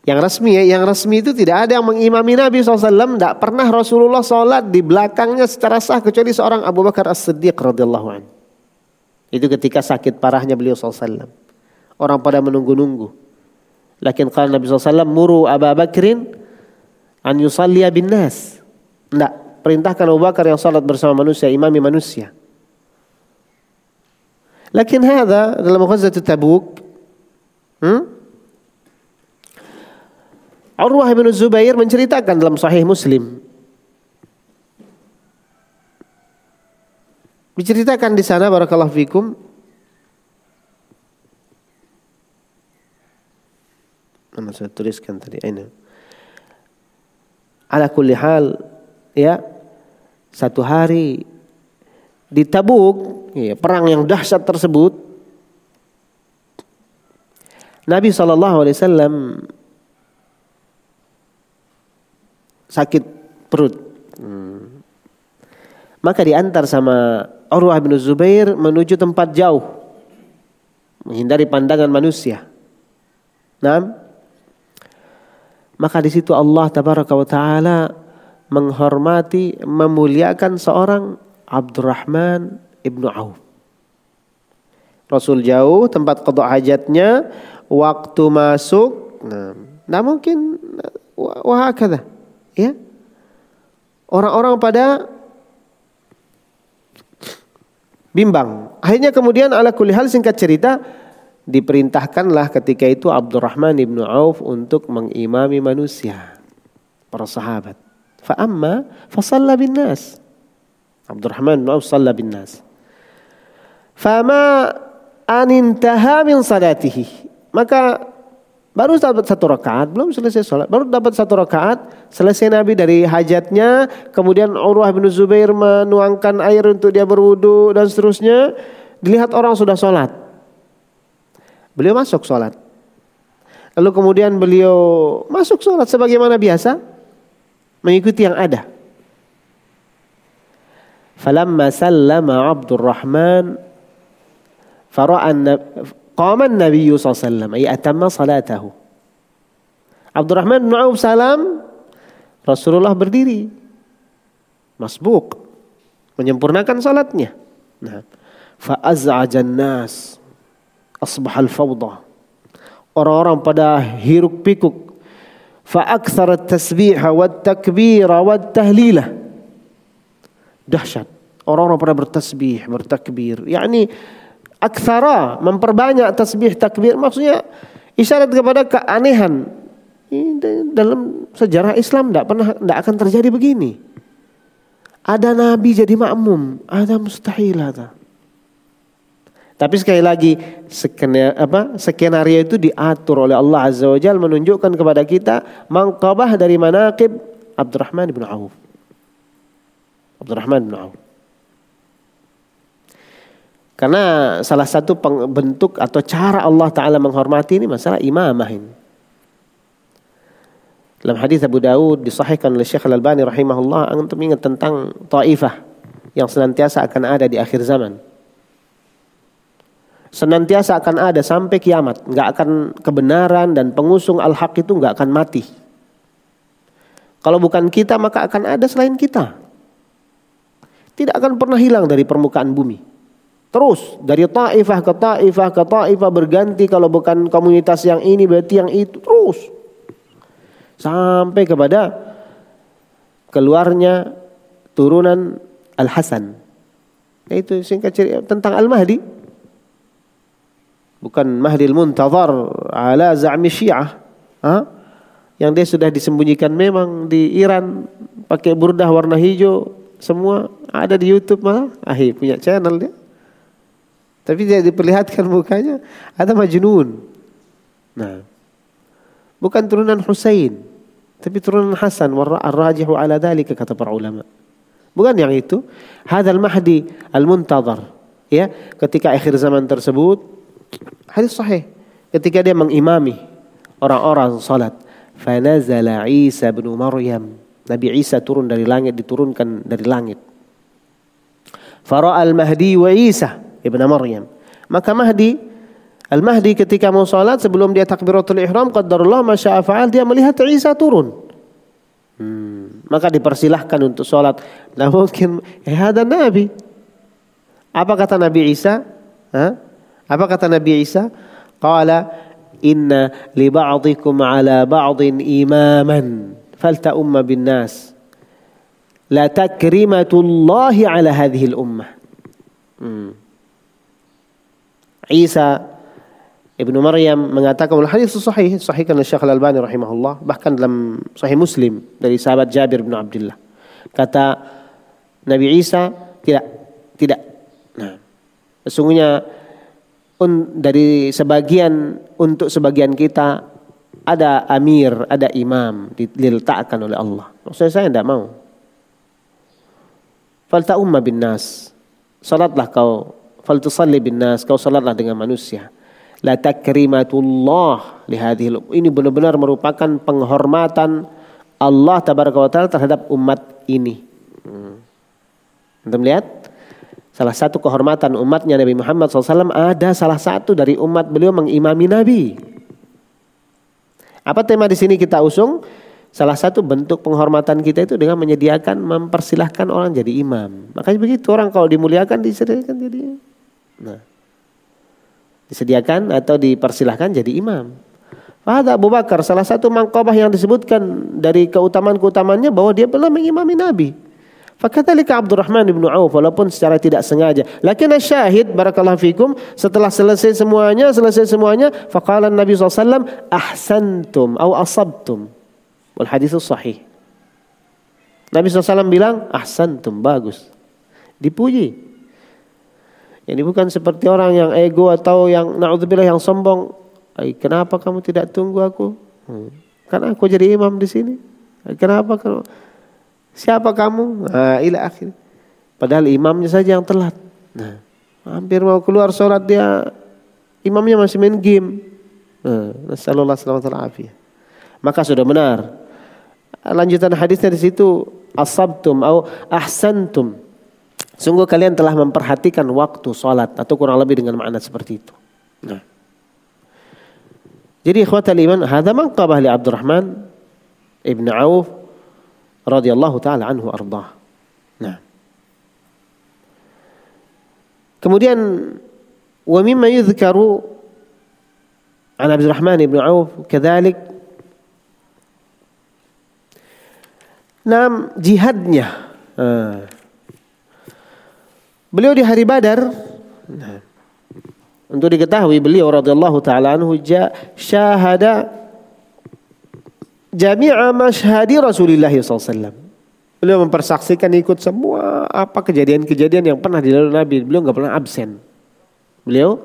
Yang resmi ya, yang resmi itu tidak ada yang mengimami Nabi SAW. Tidak pernah Rasulullah sholat di belakangnya secara sah kecuali seorang Abu Bakar As-Siddiq radhiyallahu. Itu ketika sakit parahnya beliau SAW. Orang pada menunggu-nunggu. Lakin kalau Nabi SAW muru Abu Bakrin an yusalliya bin nas. Tidak, perintahkan Abu Bakar yang salat bersama manusia, imami manusia. Lakin hadha dalam ghazat Tabuk hmm? Urwah bin Zubair menceritakan dalam sahih Muslim. Diceritakan di sana barakallahu fikum. Mana saya tuliskan tadi? Ini. Ala kulli hal ya satu hari di Tabuk, ya, perang yang dahsyat tersebut, Nabi saw sakit perut. Hmm. Maka diantar sama Urwah bin Zubair menuju tempat jauh, menghindari pandangan manusia. Nah, maka di situ Allah tabaraka wa taala menghormati, memuliakan seorang Abdurrahman ibnu Auf. Rasul jauh tempat kodok hajatnya, waktu masuk, nah, nah mungkin wah kata, ya. Orang-orang pada bimbang. Akhirnya kemudian ala kulli hal singkat cerita diperintahkanlah ketika itu Abdurrahman ibnu Auf untuk mengimami manusia, para sahabat. Fa amma fa bin nas. Abdurrahman bin Auf salla bin nas. Fama anintaha min salatihi. Maka Baru dapat satu rakaat, belum selesai sholat. Baru dapat satu rakaat, selesai Nabi dari hajatnya. Kemudian Urwah bin Zubair menuangkan air untuk dia berwudu dan seterusnya. Dilihat orang sudah sholat. Beliau masuk sholat. Lalu kemudian beliau masuk sholat sebagaimana biasa. Mengikuti yang ada. Falamma sallama Abdurrahman. قام النبي صلى الله عليه وسلم أي أتم صلاته عبد الرحمن bin Auf salam Rasulullah berdiri masbuk menyempurnakan salatnya nah fa'az'ajan nas asbahal fawda orang-orang pada hiruk pikuk fa'akthar at-tasbih wa at-takbir wa at-tahlilah dahsyat. Orang-orang pada bertasbih, bertakbir. Yani aksara, memperbanyak tasbih, takbir. Maksudnya isyarat kepada keanehan. Ini dalam sejarah Islam tidak pernah tidak akan terjadi begini. Ada nabi jadi makmum, ada mustahil ada. Tapi sekali lagi skenario, apa, skenario itu diatur oleh Allah Azza wa menunjukkan kepada kita mangkabah dari manaqib Abdurrahman bin Auf. Abdurrahman bin Auf. Karena salah satu bentuk atau cara Allah Ta'ala menghormati ini masalah imamah ini. Dalam hadis Abu Daud disahihkan oleh Syekh Al-Albani rahimahullah untuk ingat tentang Taifah yang senantiasa akan ada di akhir zaman. Senantiasa akan ada sampai kiamat, nggak akan kebenaran dan pengusung al-haq itu nggak akan mati. Kalau bukan kita maka akan ada selain kita tidak akan pernah hilang dari permukaan bumi. Terus dari taifah ke taifah ke taifah berganti kalau bukan komunitas yang ini berarti yang itu terus. sampai kepada keluarnya turunan Al Hasan. Itu singkat cerita tentang Al Mahdi. Bukan Mahdi Al Muntazar ala za'mi Syiah. Ha? Yang dia sudah disembunyikan memang di Iran pakai burdah warna hijau semua ada di YouTube mah. Ahi punya channel dia. Tapi dia diperlihatkan mukanya ada majnun. Nah. Bukan turunan Husain, tapi turunan Hasan. Ar-rajihu ala dhalika kata para ulama. Bukan yang itu. Hadal mahdi al-muntazar. Ya, ketika akhir zaman tersebut hadis sahih. Ketika dia mengimami orang-orang salat, fanazala Isa bin Maryam. Nabi Isa turun dari langit diturunkan dari langit. Fara al-Mahdi wa Isa ibn Maryam. Maka Mahdi Al-Mahdi ketika mau salat sebelum dia takbiratul ihram qadarullah masya fa'al dia melihat Isa turun. Hmm, maka dipersilahkan untuk salat. Nah mungkin eh ada Nabi. Apa kata Nabi Isa? Ha? Apa kata Nabi Isa? Qala inna li ba'dikum ala ba'din imaman falta umma bin nas. La takrimatullahi ala hadhihi al-ummah. Hmm. Isa Ibnu Maryam mengatakan hadis sahih oleh Syekh Al-Albani rahimahullah bahkan dalam sahih Muslim dari sahabat Jabir bin Abdullah kata Nabi Isa tidak tidak nah sesungguhnya un, dari sebagian untuk sebagian kita ada amir, ada imam diletakkan oleh Allah. Maksudnya saya tidak mau. Falta umma bin nas. Salatlah kau faltusalli bin nas, kau salatlah dengan manusia. La takrimatullah lihadhil. Ini benar-benar merupakan penghormatan Allah tabaraka wa taala terhadap umat ini. Hmm. Anda melihat? Salah satu kehormatan umatnya Nabi Muhammad SAW ada salah satu dari umat beliau mengimami Nabi. Apa tema di sini kita usung? Salah satu bentuk penghormatan kita itu dengan menyediakan mempersilahkan orang jadi imam. Makanya begitu orang kalau dimuliakan disediakan jadi Nah. Disediakan atau dipersilahkan jadi imam. Fahada Abu Bakar salah satu mangkobah yang disebutkan dari keutamaan-keutamaannya bahwa dia pernah mengimami Nabi. Fakathalika Abdurrahman bin Auf walaupun secara tidak sengaja. Lakin syahid barakallahu fikum setelah selesai semuanya selesai semuanya faqala Nabi SAW ahsantum atau asabtum. Wal hadis sahih. Nabi SAW bilang ahsantum bagus. Dipuji. Ini bukan seperti orang yang ego atau yang naudzubillah yang sombong. Kenapa kamu tidak tunggu aku? Hmm. Karena aku jadi imam di sini. Kenapa kamu? Siapa kamu? Nah, ila akhir. Padahal imamnya saja yang telat. Nah, hampir mau keluar sholat dia imamnya masih main game. Nah, Nasallallahu alaihi Maka sudah benar. Lanjutan hadisnya di situ asabtum atau ahsantum Sungguh kalian telah memperhatikan waktu sholat atau kurang lebih dengan makna seperti itu. Nah. Jadi ikhwatal iman, hadza manqabah li Abdurrahman ibn Auf radhiyallahu taala anhu ardah. Nah. Kemudian wa mimma yudhkaru an Abdurrahman ibn Auf kadzalik Nam jihadnya. Nah. Beliau di hari Badar nah, untuk diketahui beliau radhiyallahu taala anhu syahada jami'a masyhadi Rasulullah SAW. Beliau mempersaksikan ikut semua apa kejadian-kejadian yang pernah dilalui Nabi. Beliau nggak pernah absen. Beliau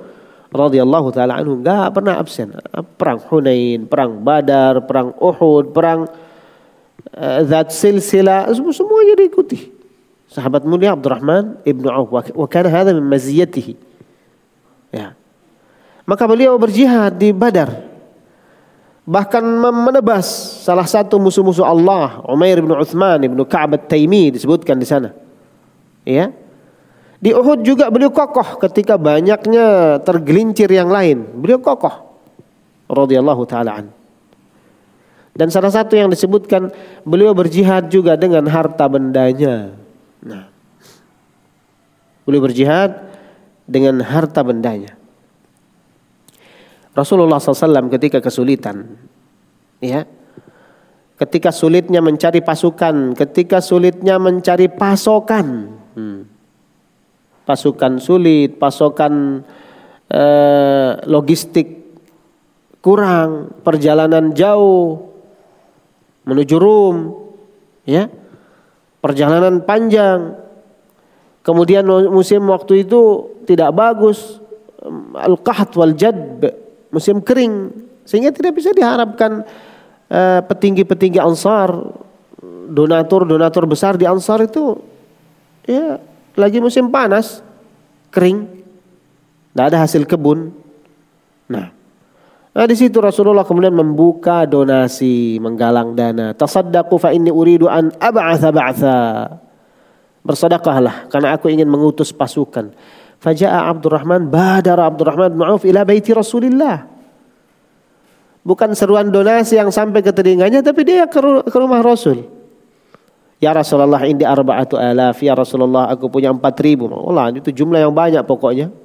radhiyallahu taala anhu nggak pernah absen. Perang Hunain, perang Badar, perang Uhud, perang uh, Zat Silsila, semua semuanya diikuti. Sahabat mulia Abdurrahman ibnu Auf. Wa kana hadha min maziyatihi. Ya. Maka beliau berjihad di Badar. Bahkan menebas salah satu musuh-musuh Allah, Umair bin Uthman bin Ka'ab taimi disebutkan di sana. Ya. Di Uhud juga beliau kokoh ketika banyaknya tergelincir yang lain. Beliau kokoh. Radhiyallahu taala an. Dan salah satu yang disebutkan beliau berjihad juga dengan harta bendanya. Nah, boleh berjihad dengan harta bendanya. Rasulullah SAW ketika kesulitan, ya, ketika sulitnya mencari pasukan, ketika sulitnya mencari pasokan. Hmm. Pasukan sulit, pasokan eh, logistik kurang, perjalanan jauh menuju Rum, ya, perjalanan panjang. Kemudian musim waktu itu tidak bagus, al-qaht wal jadb, musim kering, sehingga tidak bisa diharapkan Eh, petinggi-petinggi Ansar, donatur-donatur besar di Ansar itu ya lagi musim panas, kering, tidak ada hasil kebun. Nah, nah di situ Rasulullah kemudian membuka donasi, menggalang dana. Tasaddaqu fa inni uridu an ab'atha ba'tha. Bersedekahlah karena aku ingin mengutus pasukan. Faja'a Abdurrahman badara Abdurrahman bin Auf ila baiti Rasulillah. Bukan seruan donasi yang sampai ke telinganya tapi dia ke, rumah Rasul. Ya Rasulullah ini arba'atu alaf. Ya Rasulullah aku punya empat ribu. Allah itu jumlah yang banyak pokoknya.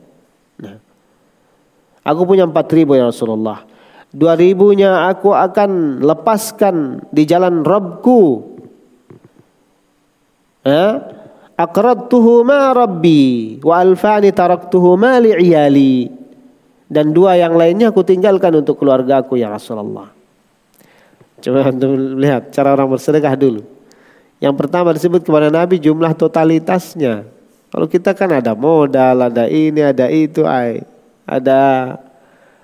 Aku punya empat ribu ya Rasulullah. Dua ribunya aku akan lepaskan di jalan Rabbku. Ya. Aqradtuhu ma Rabbi wa alfani taraktuhu ma dan dua yang lainnya aku tinggalkan untuk keluarga aku ya Rasulullah. Coba untuk lihat cara orang bersedekah dulu. Yang pertama disebut kepada Nabi jumlah totalitasnya. Kalau kita kan ada modal, ada ini, ada itu, ay. Ada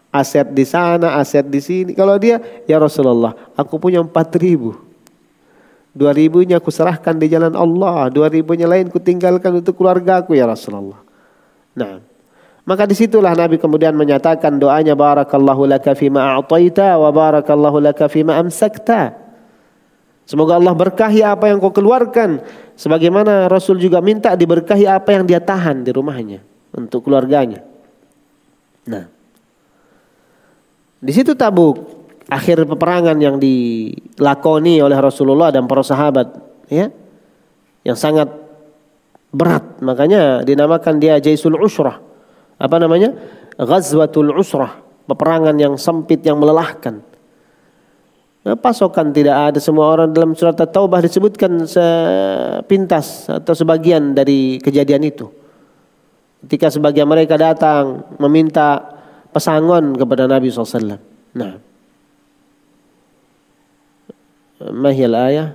aset di sana, aset di sini. Kalau dia, ya Rasulullah, aku punya empat ribu. Dua ribunya aku serahkan di jalan Allah. Dua ribunya lain ku tinggalkan untuk keluarga aku ya Rasulullah. Nah, maka di situlah Nabi kemudian menyatakan doanya barakallahu laka fima a'taita wa barakallahu laka fima amsakta. Semoga Allah berkahi apa yang kau keluarkan. Sebagaimana Rasul juga minta diberkahi apa yang dia tahan di rumahnya untuk keluarganya. Nah, di situ Tabuk akhir peperangan yang dilakoni oleh Rasulullah dan para sahabat, ya, yang sangat berat. Makanya dinamakan dia Jaisul Usrah apa namanya? Ghazwatul Usrah, peperangan yang sempit yang melelahkan. Nah, pasokan tidak ada semua orang dalam surat At-Taubah disebutkan sepintas atau sebagian dari kejadian itu. Ketika sebagian mereka datang meminta pesangon kepada Nabi SAW. Nah, mahil ayah.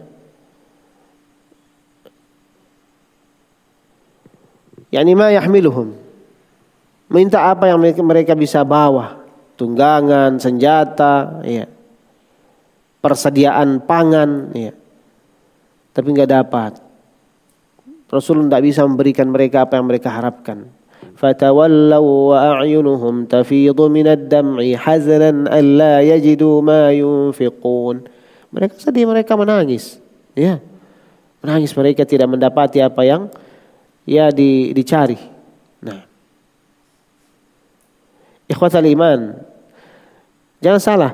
Yani ma yahmiluhum Minta apa yang mereka bisa bawa. Tunggangan, senjata, ya. persediaan pangan. Ya. Tapi nggak dapat. Rasul tidak bisa memberikan mereka apa yang mereka harapkan. فتولوا وأعينهم تفيض من الدمع حزنا ألا يجدوا ما ينفقون mereka sedih mereka menangis ya menangis mereka tidak mendapati apa yang ya di, dicari nah Ikhwatal iman. Jangan salah.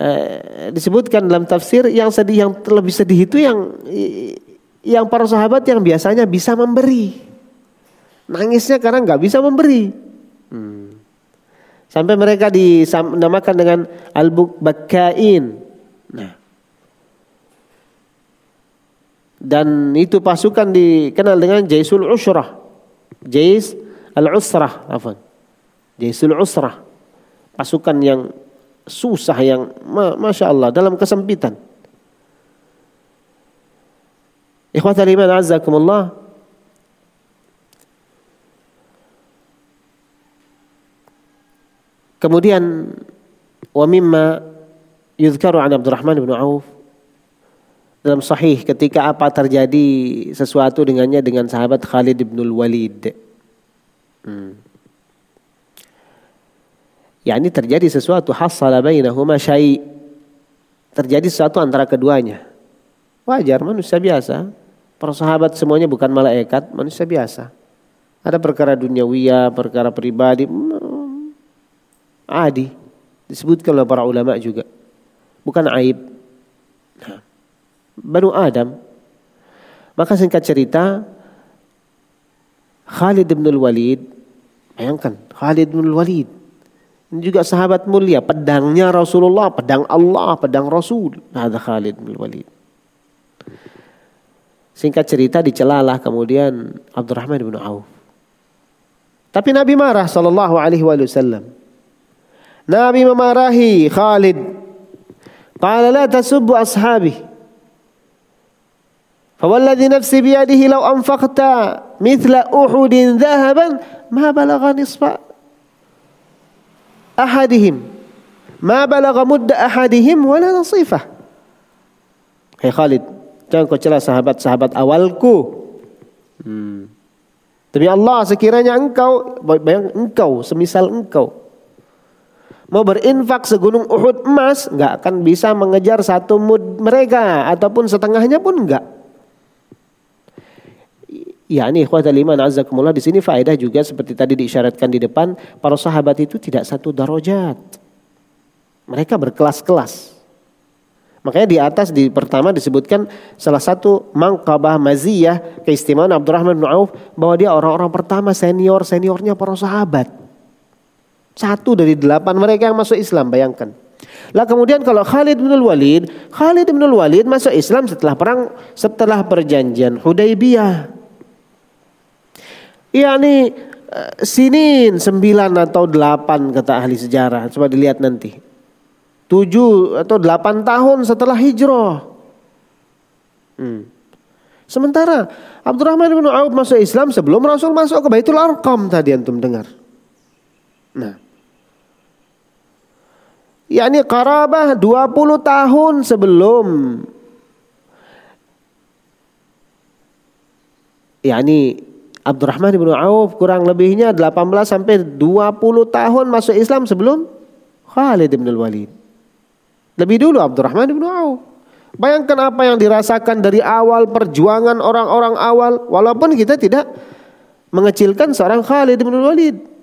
Eh, disebutkan dalam tafsir yang sedih yang terlebih sedih itu yang yang para sahabat yang biasanya bisa memberi. Nangisnya karena nggak bisa memberi. Hmm. Sampai mereka dinamakan dengan al-bukkain. Nah. Dan itu pasukan dikenal dengan Jaisul Usrah. Jais al-Usrah. Jaisul Usrah. Pasukan yang susah yang Masya Allah dalam kesempitan. Ikhwatal iman azzakumullah. Kemudian wa mimma yuzkaru an Abdurrahman bin Auf dalam sahih ketika apa terjadi sesuatu dengannya dengan sahabat Khalid bin Walid. Hmm. Yakni terjadi sesuatu hasala bainahuma syai. Terjadi sesuatu antara keduanya. Wajar manusia biasa. Para sahabat semuanya bukan malaikat manusia biasa. Ada perkara duniawiya perkara pribadi adi disebutkan oleh para ulama juga bukan aib nah, Banu Adam maka singkat cerita Khalid bin Walid bayangkan Khalid bin Walid Ini juga sahabat mulia, pedangnya Rasulullah, pedang Allah, pedang Rasul. Ada Khalid bin Walid. Singkat cerita dicelalah kemudian Abdurrahman bin Auf. Tapi Nabi marah sallallahu alaihi wasallam. Nabi memarahi Khalid. Qala la tasubbu ashabi. Fawalladhi nafsi biyadihi law anfaqta mithla Uhudin dhahaban ma balagha nisfa ahadihim. Ma balagha mudda ahadihim wala nasifah. Hai Khalid, jangan kau celah sahabat-sahabat awalku. Hmm. Demi Allah sekiranya engkau bayang engkau semisal engkau mau berinfak segunung Uhud emas, nggak akan bisa mengejar satu mud mereka ataupun setengahnya pun enggak. Ya ini ikhwatal iman azakumullah di sini faedah juga seperti tadi diisyaratkan di depan para sahabat itu tidak satu darajat. Mereka berkelas-kelas. Makanya di atas di pertama disebutkan salah satu mangkabah maziyah keistimewaan Abdurrahman bin Auf bahwa dia orang-orang pertama senior seniornya para sahabat. Satu dari delapan mereka yang masuk Islam bayangkan. Lah kemudian kalau Khalid bin Walid, Khalid bin Walid masuk Islam setelah perang setelah perjanjian Hudaybiyah yakni uh, sinin sembilan atau delapan kata ahli sejarah. Coba dilihat nanti. Tujuh atau delapan tahun setelah hijrah. Hmm. Sementara Abdurrahman bin Auf masuk Islam sebelum Rasul masuk ke Baitul Arqam tadi antum dengar. Nah. Yakni karabah 20 tahun sebelum yakni Abdurrahman bin Auf kurang lebihnya 18 sampai 20 tahun masuk Islam sebelum Khalid bin Walid. Lebih dulu Abdurrahman bin Auf. Bayangkan apa yang dirasakan dari awal perjuangan orang-orang awal walaupun kita tidak mengecilkan seorang Khalid bin Walid.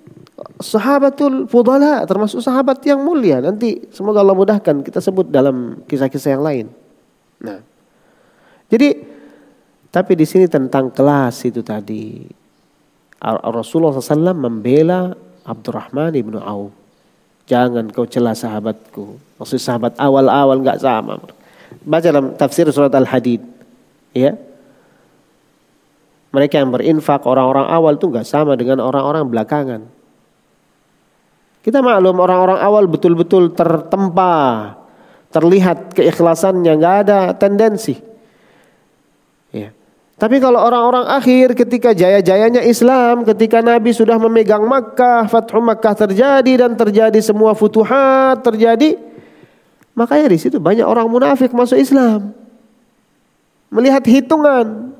Sahabatul fudala termasuk sahabat yang mulia. Nanti semoga Allah mudahkan kita sebut dalam kisah-kisah yang lain. Nah. Jadi tapi di sini tentang kelas itu tadi. Rasulullah SAW membela Abdurrahman ibnu Auf. Jangan kau celah sahabatku. Maksud sahabat awal-awal nggak sama. Baca dalam tafsir surat Al-Hadid. Ya. Mereka yang berinfak orang-orang awal itu nggak sama dengan orang-orang belakangan. Kita maklum orang-orang awal betul-betul tertempa, terlihat keikhlasannya nggak ada tendensi. Ya. Tapi kalau orang-orang akhir ketika jaya-jayanya Islam, ketika Nabi sudah memegang Makkah, Fathu Makkah terjadi dan terjadi semua futuhat terjadi, makanya di situ banyak orang munafik masuk Islam. Melihat hitungan.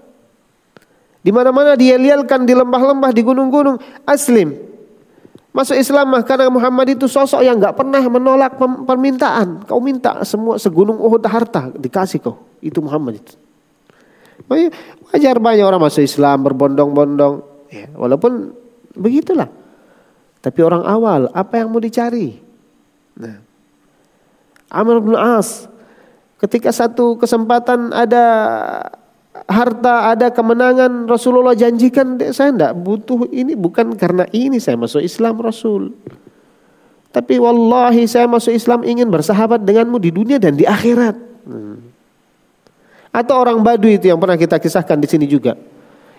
Di mana-mana dia lialkan di lembah-lembah, di gunung-gunung, aslim. Masuk Islam mah karena Muhammad itu sosok yang nggak pernah menolak permintaan. Kau minta semua segunung Uhud harta dikasih kau. Itu Muhammad itu. Wajar banyak orang masuk Islam berbondong-bondong. Ya, walaupun begitulah. Tapi orang awal, apa yang mau dicari? Nah. Amr bin As, ketika satu kesempatan ada harta, ada kemenangan, Rasulullah janjikan, saya tidak butuh ini bukan karena ini saya masuk Islam Rasul. Tapi wallahi saya masuk Islam ingin bersahabat denganmu di dunia dan di akhirat. Hmm. Atau orang Baduy itu yang pernah kita kisahkan di sini juga.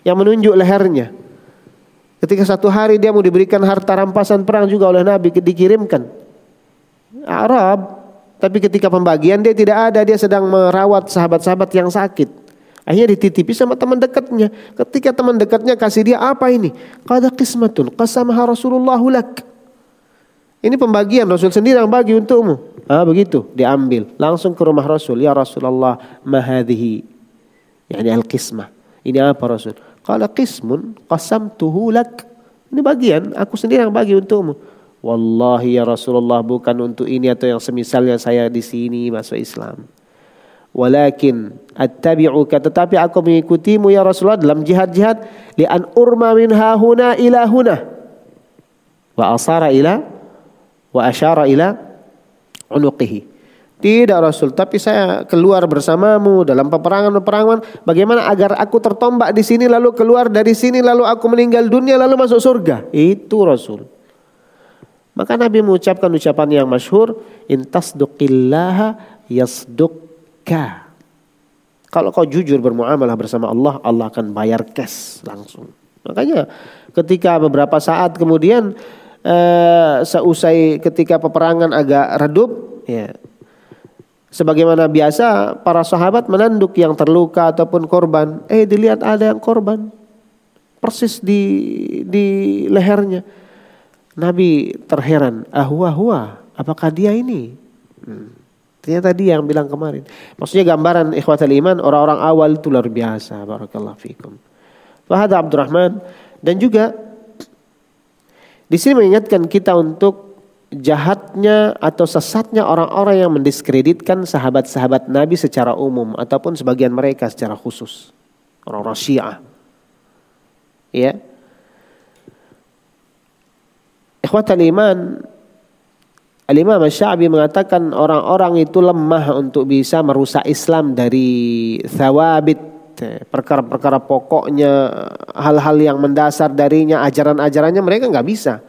Yang menunjuk lehernya. Ketika satu hari dia mau diberikan harta rampasan perang juga oleh Nabi dikirimkan. Arab. Tapi ketika pembagian dia tidak ada. Dia sedang merawat sahabat-sahabat yang sakit. Akhirnya dititipi sama teman dekatnya. Ketika teman dekatnya kasih dia apa ini? Qada qismatun qasamaha Rasulullah lak. Ini pembagian Rasul sendiri yang bagi untukmu. Ah begitu, diambil langsung ke rumah Rasul. Ya Rasulullah, mahadhihi. Yani al-qismah. Ini apa Rasul? Qala qismun qasamtuhu lak. Ini bagian, aku sendiri yang bagi untukmu. Wallahi ya Rasulullah bukan untuk ini atau yang semisalnya saya di sini masuk Islam. Walakin attabi'uka tetapi aku mengikutimu ya Rasulullah dalam jihad-jihad li an urma min hahuna ila huna wa asara ila wa asyara ila unuqihi. Tidak Rasul, tapi saya keluar bersamamu dalam peperangan-peperangan bagaimana agar aku tertombak di sini lalu keluar dari sini lalu aku meninggal dunia lalu masuk surga. Itu Rasul. Maka Nabi mengucapkan ucapan yang masyhur, intasduqillaha yasdukka. Kalau kau jujur bermuamalah bersama Allah, Allah akan bayar cash langsung. Makanya ketika beberapa saat kemudian uh, seusai ketika peperangan agak redup, ya sebagaimana biasa para sahabat menanduk yang terluka ataupun korban. Eh dilihat ada yang korban persis di di lehernya. Nabi terheran, ahwa huwa, apakah dia ini? Hmm. Ternyata dia yang bilang kemarin. Maksudnya gambaran ikhwatal iman orang-orang awal itu luar biasa. Barakallahu fikum. Fahada Abdurrahman dan juga di sini mengingatkan kita untuk jahatnya atau sesatnya orang-orang yang mendiskreditkan sahabat-sahabat Nabi secara umum ataupun sebagian mereka secara khusus. Orang-orang Syiah. Ya. Ikhwatal iman Al-Imam Syabi mengatakan orang-orang itu lemah untuk bisa merusak Islam dari thawabit perkara-perkara pokoknya hal-hal yang mendasar darinya ajaran-ajarannya mereka nggak bisa.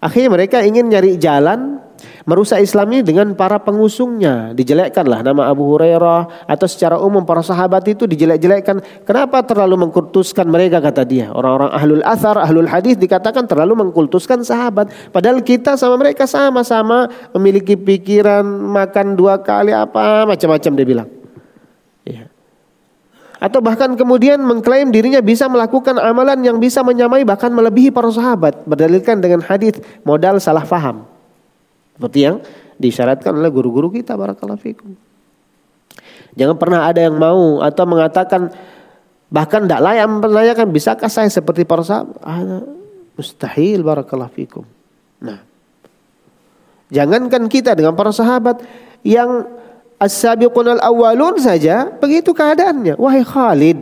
Akhirnya mereka ingin nyari jalan merusak ini dengan para pengusungnya. Dijelekkanlah nama Abu Hurairah atau secara umum para sahabat itu dijelek-jelekkan. Kenapa terlalu mengkultuskan mereka kata dia. Orang-orang ahlul athar, ahlul hadis dikatakan terlalu mengkultuskan sahabat. Padahal kita sama mereka sama-sama memiliki pikiran makan dua kali apa macam-macam dia bilang. Ya. Atau bahkan kemudian mengklaim dirinya bisa melakukan amalan yang bisa menyamai bahkan melebihi para sahabat. Berdalilkan dengan hadis modal salah faham. Seperti yang disyaratkan oleh guru-guru kita barakallahu fikum. Jangan pernah ada yang mau atau mengatakan bahkan tidak layak menanyakan bisakah saya seperti para sahabat? Ah, mustahil barakallahu fikum. Nah, jangankan kita dengan para sahabat yang as-sabiqun al-awwalun saja begitu keadaannya. Wahai Khalid,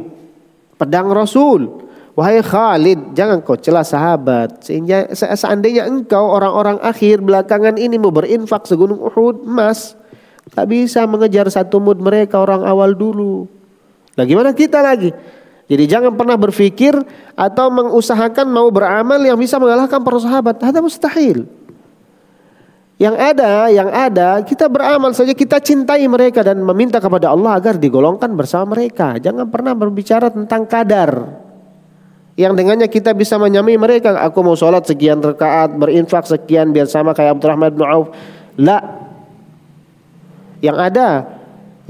pedang Rasul, Wahai Khalid, jangan kau celah sahabat. Sehingga seandainya engkau orang-orang akhir belakangan ini mau berinfak segunung Uhud emas, tak bisa mengejar satu mud mereka orang awal dulu. Nah gimana kita lagi? Jadi jangan pernah berpikir atau mengusahakan mau beramal yang bisa mengalahkan para sahabat. Ada mustahil. Yang ada, yang ada, kita beramal saja, kita cintai mereka dan meminta kepada Allah agar digolongkan bersama mereka. Jangan pernah berbicara tentang kadar yang dengannya kita bisa menyamai mereka. Aku mau sholat sekian rakaat, berinfak sekian biar sama kayak Abdurrahman bin Auf. La. Yang ada,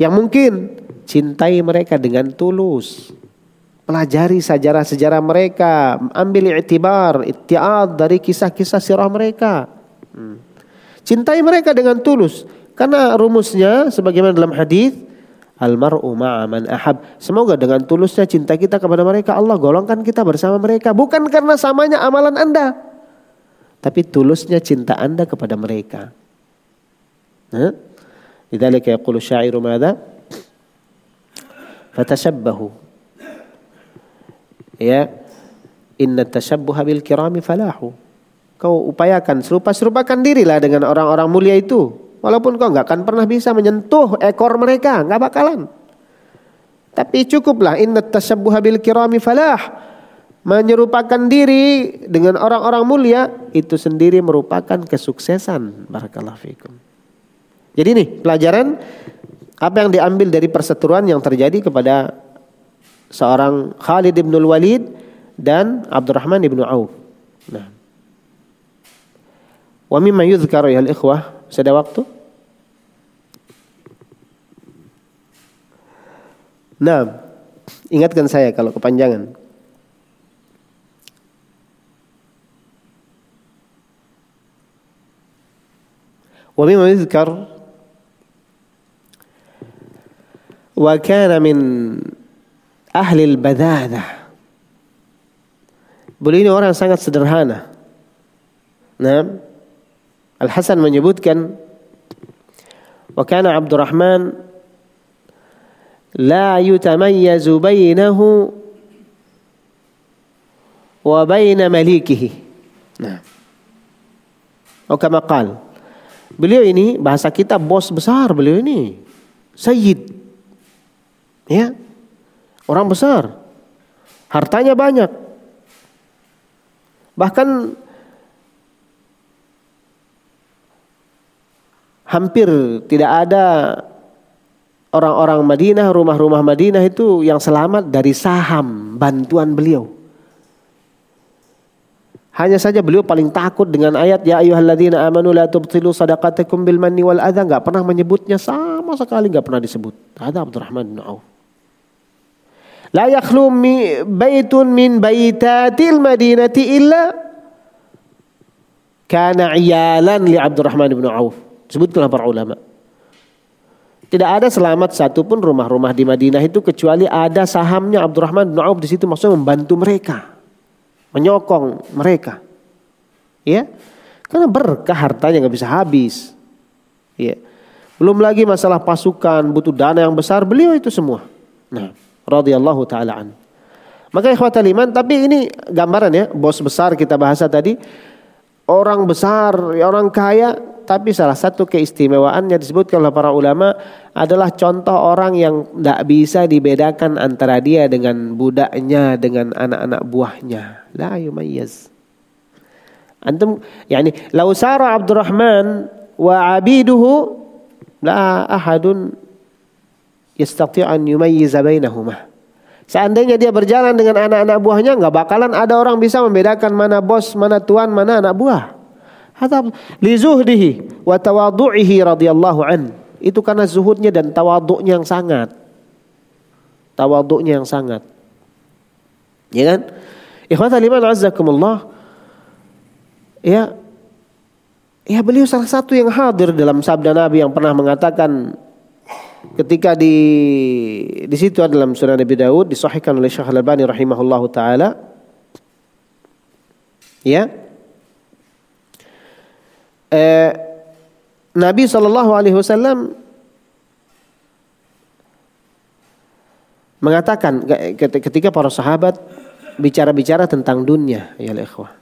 yang mungkin cintai mereka dengan tulus. Pelajari sejarah-sejarah mereka, ambil i'tibar, ittiad dari kisah-kisah sirah mereka. Hmm. Cintai mereka dengan tulus. Karena rumusnya sebagaimana dalam hadis Almaru man ahab. Semoga dengan tulusnya cinta kita kepada mereka Allah golongkan kita bersama mereka bukan karena samanya amalan Anda. Tapi tulusnya cinta Anda kepada mereka. Nah, lidzalika yaqulu syairu madza? Fatashabbahu. Ya. Inna tashabbuha bil kirami falahu. Kau upayakan serupa-serupakan dirilah dengan orang-orang mulia itu. Walaupun kau nggak akan pernah bisa menyentuh ekor mereka, nggak bakalan. Tapi cukuplah inna tashabbuha bil kirami falah. Menyerupakan diri dengan orang-orang mulia itu sendiri merupakan kesuksesan. Barakallahu fikum. Jadi nih pelajaran apa yang diambil dari perseteruan yang terjadi kepada seorang Khalid bin Walid dan Abdurrahman bin Auf. Nah. Wa mimma yuzkar ya al-ikhwah masih ada waktu? Nah, ingatkan saya kalau kepanjangan. ومما يذكر وكان من أهل البذاذة Beliau ini orang sangat sederhana. Nah, Al Hasan menyebutkan wa kana Abdurrahman la yutamayyazu bainahu wa baina malikihi. Nah. Oh kama qal. Beliau ini bahasa kita bos besar beliau ini. Sayyid. Ya. Orang besar. Hartanya banyak. Bahkan hampir tidak ada orang-orang Madinah, rumah-rumah Madinah itu yang selamat dari saham bantuan beliau. Hanya saja beliau paling takut dengan ayat ya ayyuhalladzina amanu la tubtilu sadaqatakum bil manni wal adza enggak pernah menyebutnya sama sekali enggak pernah disebut. Ada Abdurrahman bin Auf. La yakhlu baitun min baitatil madinati illa kana iyalan li Abdurrahman bin Auf. Sebutkan para ulama. Tidak ada selamat satu pun rumah-rumah di Madinah itu kecuali ada sahamnya Abdurrahman bin Auf di situ maksudnya membantu mereka menyokong mereka. Ya. Karena berkah hartanya nggak bisa habis. Ya. Belum lagi masalah pasukan, butuh dana yang besar, beliau itu semua. Nah, radhiyallahu taala an. Maka ikhwatal iman, tapi ini gambaran ya, bos besar kita bahasa tadi, orang besar, orang kaya, tapi salah satu keistimewaannya disebutkan oleh para ulama adalah contoh orang yang tidak bisa dibedakan antara dia dengan budaknya dengan anak-anak buahnya. La yumayyaz. Antum yani lau sara Abdurrahman wa abiduhu la ahadun yastati' an yumayyiza bainahuma. Seandainya dia berjalan dengan anak-anak buahnya nggak bakalan ada orang bisa membedakan mana bos, mana tuan, mana anak buah. Hadza li zuhdihi wa tawadhu'ihi radhiyallahu an. Itu karena zuhudnya dan tawadhu'nya yang sangat. Tawadhu'nya yang sangat. Ya kan? Ikhwatal iman azzakumullah. Ya. Ya beliau salah satu yang hadir dalam sabda Nabi yang pernah mengatakan ketika di di situ dalam Sunan Nabi Daud disahihkan oleh Syekh Al-Albani rahimahullahu taala. Ya eh, Nabi Shallallahu Alaihi Wasallam mengatakan ketika para sahabat bicara-bicara tentang dunia, ya ikhwah.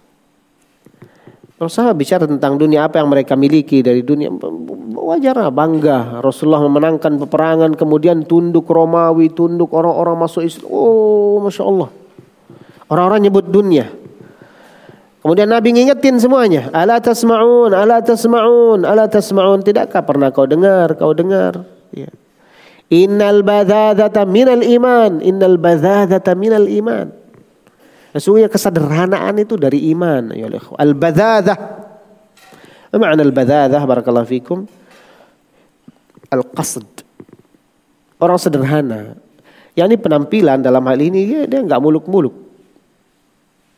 Para sahabat bicara tentang dunia apa yang mereka miliki dari dunia wajar bangga. Rasulullah memenangkan peperangan kemudian tunduk Romawi tunduk orang-orang masuk Islam. Oh masya Allah. Orang-orang nyebut dunia Kemudian Nabi ngingetin semuanya. Ala tasma'un, ala tasma'un, ala tasma'un. Tidakkah pernah kau dengar, kau dengar. Ya. Innal badhadata minal iman. Innal badhadata minal iman. Sesungguhnya kesederhanaan itu dari iman. Ya Al-badhadah. Apa makna al-badhadah? Barakallahu fikum. Al-qasd. Orang sederhana. Yang ini penampilan dalam hal ini dia, dia nggak muluk-muluk.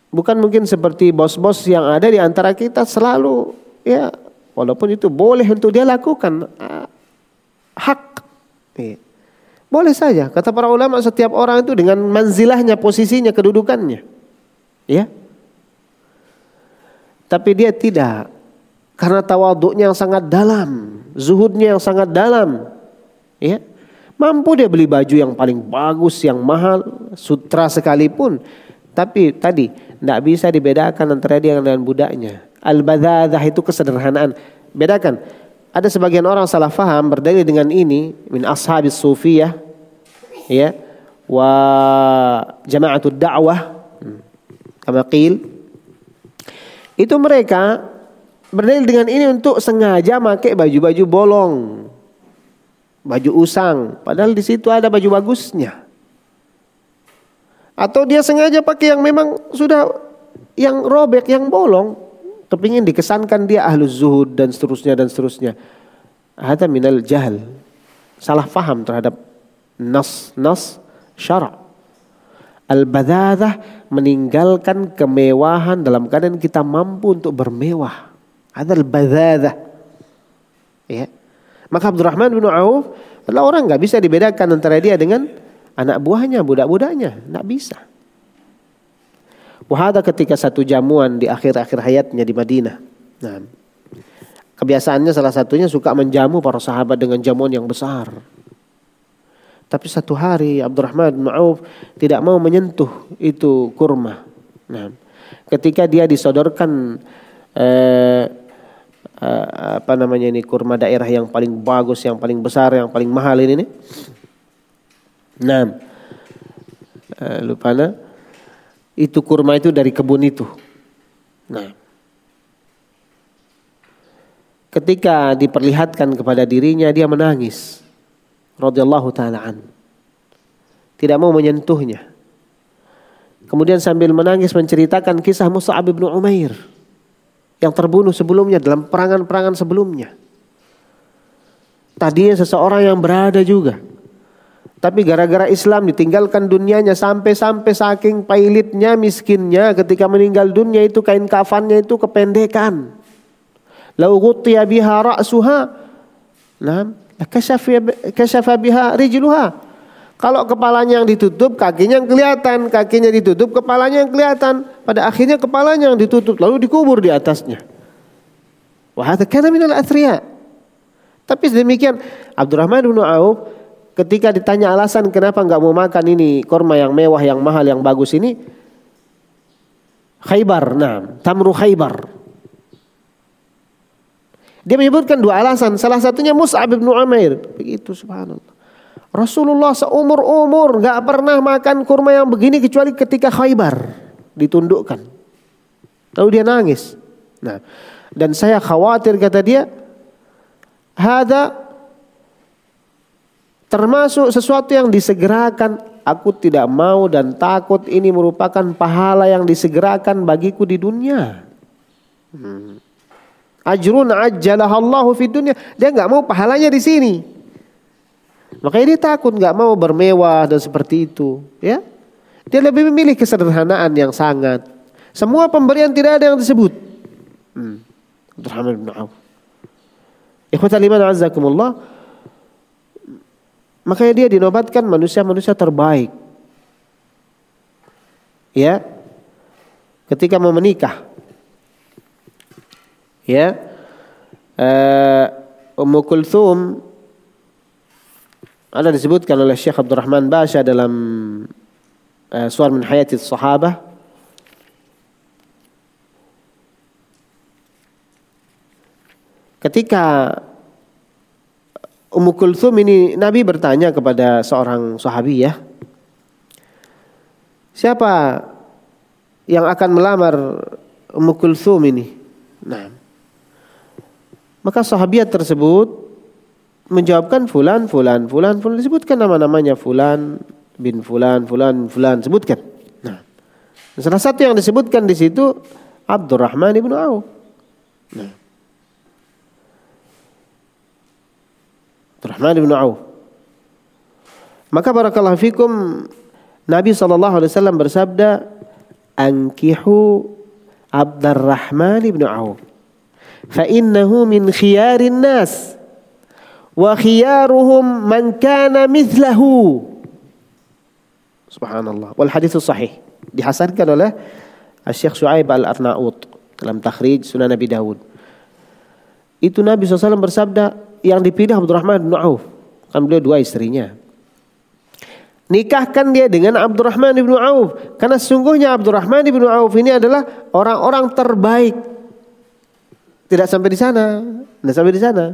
Bukan mungkin seperti bos-bos yang ada di antara kita selalu ya walaupun itu boleh untuk dia lakukan uh, hak. Ya. Boleh saja kata para ulama setiap orang itu dengan manzilahnya, posisinya, kedudukannya. Ya. Tapi dia tidak karena tawaduknya yang sangat dalam, zuhudnya yang sangat dalam. Ya. Mampu dia beli baju yang paling bagus, yang mahal, sutra sekalipun. Tapi tadi tidak bisa dibedakan antara dia dengan budaknya. Al-badhadah itu kesederhanaan. Bedakan. Ada sebagian orang salah faham berdalil dengan ini min ashabis sufiyah ya wa jama'atul da'wah kama qil itu mereka berdalil dengan ini untuk sengaja pakai baju-baju bolong baju usang padahal di situ ada baju bagusnya atau dia sengaja pakai yang memang sudah yang robek, yang bolong. Kepingin dikesankan dia ahlus zuhud dan seterusnya dan seterusnya. Ada minal jahal. Salah faham terhadap nas nas syara. Al-badadah meninggalkan kemewahan dalam keadaan kita mampu untuk bermewah. Ada al-badadah. Ya. Maka Abdurrahman bin Auf adalah orang nggak bisa dibedakan antara dia dengan anak buahnya, budak-budaknya. Tidak bisa. Wahada ketika satu jamuan di akhir-akhir hayatnya di Madinah. Nah, kebiasaannya salah satunya suka menjamu para sahabat dengan jamuan yang besar. Tapi satu hari Abdurrahman bin Auf tidak mau menyentuh itu kurma. Nah, ketika dia disodorkan eh, eh, apa namanya ini kurma daerah yang paling bagus, yang paling besar, yang paling mahal ini. Nah, lupa nah, itu kurma itu dari kebun itu. Nah, ketika diperlihatkan kepada dirinya dia menangis. Radhiyallahu taalaan tidak mau menyentuhnya. Kemudian sambil menangis menceritakan kisah Mus'ab bin Umair yang terbunuh sebelumnya dalam perangan-perangan sebelumnya. Tadinya seseorang yang berada juga tapi gara-gara Islam ditinggalkan dunianya sampai-sampai saking pailitnya, miskinnya ketika meninggal dunia itu kain kafannya itu kependekan. Lau biha. Nah, kasyafa biha. Kalau kepalanya yang ditutup, kakinya yang kelihatan. Kakinya ditutup, kepalanya yang kelihatan. Pada akhirnya kepalanya yang ditutup, lalu dikubur di atasnya. Wahada kana minal athriya. Tapi demikian Abdurrahman bin Auf ketika ditanya alasan kenapa nggak mau makan ini korma yang mewah, yang mahal, yang bagus ini, Khaybar, nah, tamru Khaybar. Dia menyebutkan dua alasan. Salah satunya Mus'ab bin Umair. Begitu subhanallah. Rasulullah seumur umur nggak pernah makan kurma yang begini kecuali ketika Khaybar ditundukkan. Lalu dia nangis. Nah, dan saya khawatir kata dia, hada Termasuk sesuatu yang disegerakan. Aku tidak mau dan takut ini merupakan pahala yang disegerakan bagiku di dunia. Hmm. Ajrun ajjalah Allahu fi dunia. Dia nggak mau pahalanya di sini. Makanya dia takut nggak mau bermewah dan seperti itu. Ya, dia lebih memilih kesederhanaan yang sangat. Semua pemberian tidak ada yang disebut. Hmm. Iman azakumullah. Makanya dia dinobatkan manusia-manusia terbaik. Ya. Ketika mau menikah. Ya. Uh, Ummu Kulthum ada disebutkan oleh Syekh Abdurrahman Basha dalam uh, Suar min Hayati Sahabah ketika Ummu Kulthum ini Nabi bertanya kepada seorang sahabi ya. Siapa yang akan melamar Ummu Kulthum ini? Nah. Maka sahabiat tersebut menjawabkan fulan, fulan, fulan, fulan disebutkan nama-namanya fulan bin fulan, fulan, fulan sebutkan. Nah. Salah satu yang disebutkan di situ Abdurrahman ibnu Auf. Nah. Abdurrahman bin Auf. Maka barakallahu fikum Nabi SAW bersabda Ankihu Abdurrahman bin Auf. Fa innahu min khiyarin nas. Wa khiyaruhum man kana mithlahu. Subhanallah. Wal hadithu sahih. Dihasankan oleh Syekh Shu'aib al-Arnaut Dalam takhrij Sunan Nabi Dawud. Itu Nabi SAW bersabda yang dipilih Abdurrahman bin Auf. Kan beliau dua istrinya. Nikahkan dia dengan Abdurrahman bin Auf. Karena sungguhnya Abdurrahman bin Auf ini adalah orang-orang terbaik. Tidak sampai di sana. Tidak sampai di sana.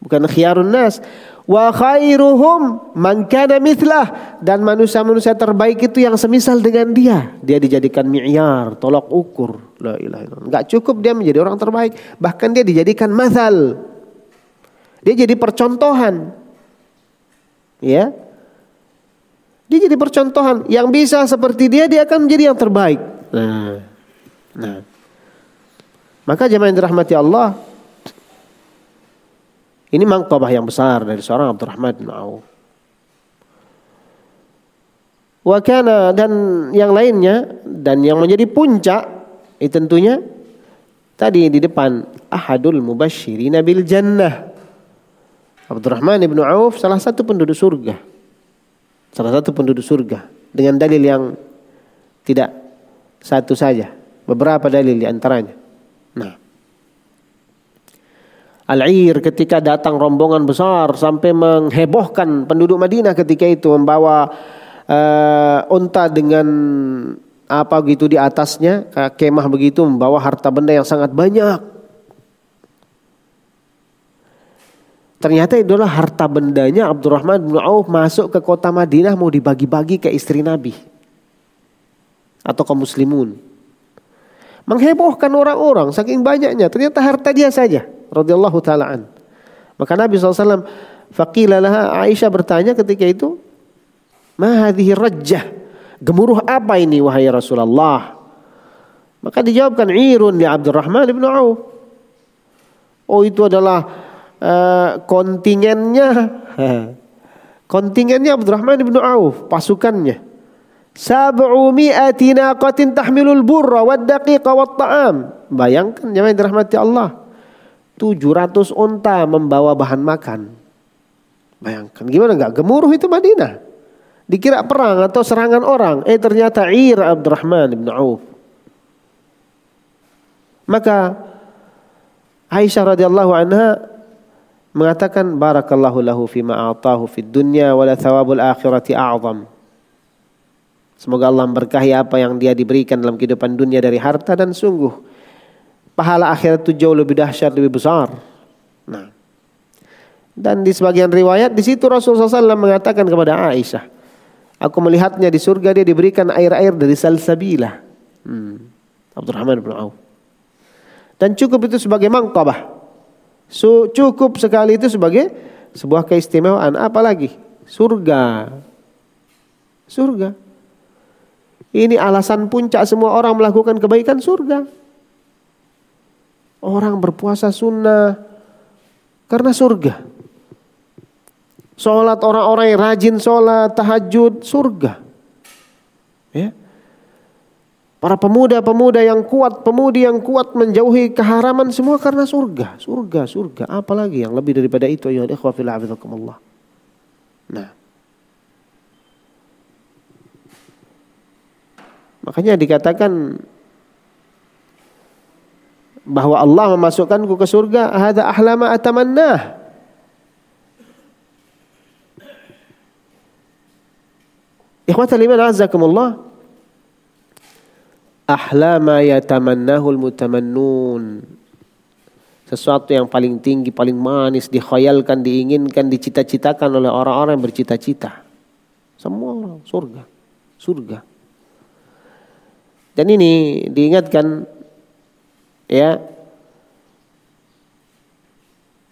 Bukan khiyarun nas. Wa khairuhum man kana mithlah. Dan manusia-manusia terbaik itu yang semisal dengan dia. Dia dijadikan mi'yar, tolak ukur. La ilaha illallah. Enggak cukup dia menjadi orang terbaik. Bahkan dia dijadikan masal dia jadi percontohan. Ya. Dia jadi percontohan. Yang bisa seperti dia, dia akan menjadi yang terbaik. Nah. Nah. Maka jemaah yang dirahmati Allah. Ini mangkabah yang besar dari seorang Abdurrahman bin Auf. Wakana dan yang lainnya dan yang menjadi puncak itu tentunya tadi di depan ahadul mubasyirin bil jannah Abdurrahman ibnu Auf salah satu penduduk surga. Salah satu penduduk surga. Dengan dalil yang tidak satu saja. Beberapa dalil di antaranya. Nah. Al-Ir ketika datang rombongan besar sampai menghebohkan penduduk Madinah ketika itu membawa uh, unta dengan apa gitu di atasnya kemah begitu membawa harta benda yang sangat banyak Ternyata itu adalah harta bendanya Abdurrahman bin Auf masuk ke kota Madinah mau dibagi-bagi ke istri Nabi. Atau ke muslimun. Menghebohkan orang-orang saking banyaknya. Ternyata harta dia saja. radhiyallahu taalaan. Maka Nabi SAW faqila laha Aisyah bertanya ketika itu, "Ma hadhihi rajjah?" Gemuruh apa ini wahai Rasulullah? Maka dijawabkan irun li Abdurrahman bin Auf. Oh itu adalah uh, kontingennya kontingennya Abdurrahman bin Auf, pasukannya. Sab'u mi'ati naqatin tahmilul burra wad daqiqa wat ta'am. Bayangkan jemaah dirahmati Allah. 700 unta membawa bahan makan. Bayangkan gimana enggak gemuruh itu Madinah. Dikira perang atau serangan orang, eh ternyata Ir Abdurrahman bin Auf. Maka Aisyah radhiyallahu anha mengatakan barakallahu lahu fima a'tahu fid dunya wala thawabul akhirati a'zam. Semoga Allah memberkahi apa yang dia diberikan dalam kehidupan dunia dari harta dan sungguh pahala akhirat itu jauh lebih dahsyat, lebih besar. Nah, dan di sebagian riwayat di situ Rasulullah SAW mengatakan kepada Aisyah, aku melihatnya di surga dia diberikan air-air dari salsabila. Hmm. Abdurrahman bin Auf. Dan cukup itu sebagai mangkabah. So, cukup sekali itu sebagai sebuah keistimewaan. Apalagi surga. Surga. Ini alasan puncak semua orang melakukan kebaikan surga. Orang berpuasa sunnah karena surga. Sholat orang-orang yang rajin sholat, tahajud, surga. Para pemuda-pemuda yang kuat, pemudi yang kuat menjauhi keharaman semua karena surga. Surga, surga. Apalagi yang lebih daripada itu. Nah. Makanya dikatakan bahwa Allah memasukkanku ke surga, hada ahlama atamannah. Ikhwatal iman azakumullah. Ahlama yatamannahul mutamannun. Sesuatu yang paling tinggi, paling manis, dikhayalkan, diinginkan, dicita-citakan oleh orang-orang yang bercita-cita. Semua surga. Surga. Dan ini diingatkan ya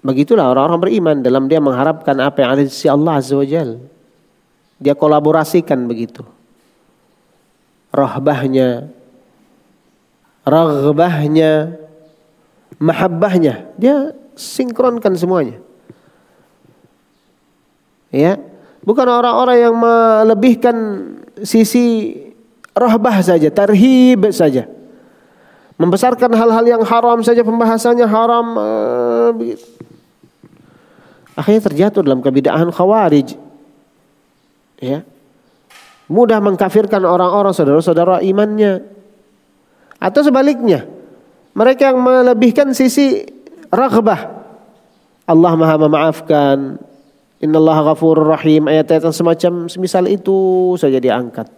begitulah orang-orang beriman dalam dia mengharapkan apa yang ada di sisi Allah Azza wa Jal. Dia kolaborasikan begitu. Rahbahnya, raghbahnya, mahabbahnya. Dia sinkronkan semuanya. Ya, bukan orang-orang yang melebihkan sisi rahbah saja, tarhib saja. Membesarkan hal-hal yang haram saja pembahasannya haram. Uh, Akhirnya terjatuh dalam kebidaan khawarij. Ya. Mudah mengkafirkan orang-orang saudara-saudara imannya. Atau sebaliknya. Mereka yang melebihkan sisi raghbah. Allah maha memaafkan. Innallaha ghafurur rahim. Ayat-ayat semacam semisal itu saja diangkat.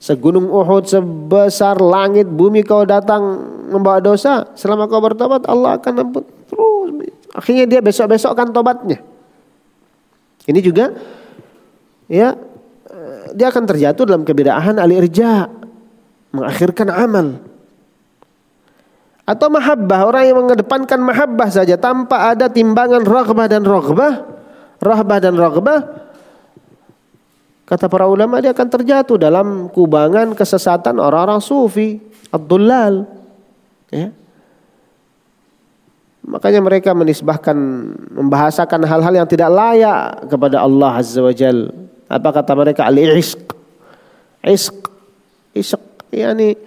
Segunung Uhud sebesar langit bumi kau datang membawa dosa. Selama kau bertobat Allah akan ampun. Terus. Akhirnya dia besok-besok kan tobatnya. Ini juga ya dia akan terjatuh dalam kebedaan al-irja. Mengakhirkan amal. Atau mahabbah. Orang yang mengedepankan mahabbah saja tanpa ada timbangan raghbah dan raghbah. Rahbah dan raghbah Kata para ulama dia akan terjatuh dalam kubangan kesesatan orang-orang sufi, Abdullah. Ya. Makanya mereka menisbahkan, membahasakan hal-hal yang tidak layak kepada Allah Azza wa Jal. Apa kata mereka? Al-ishq. Ishq. Ishq. Yani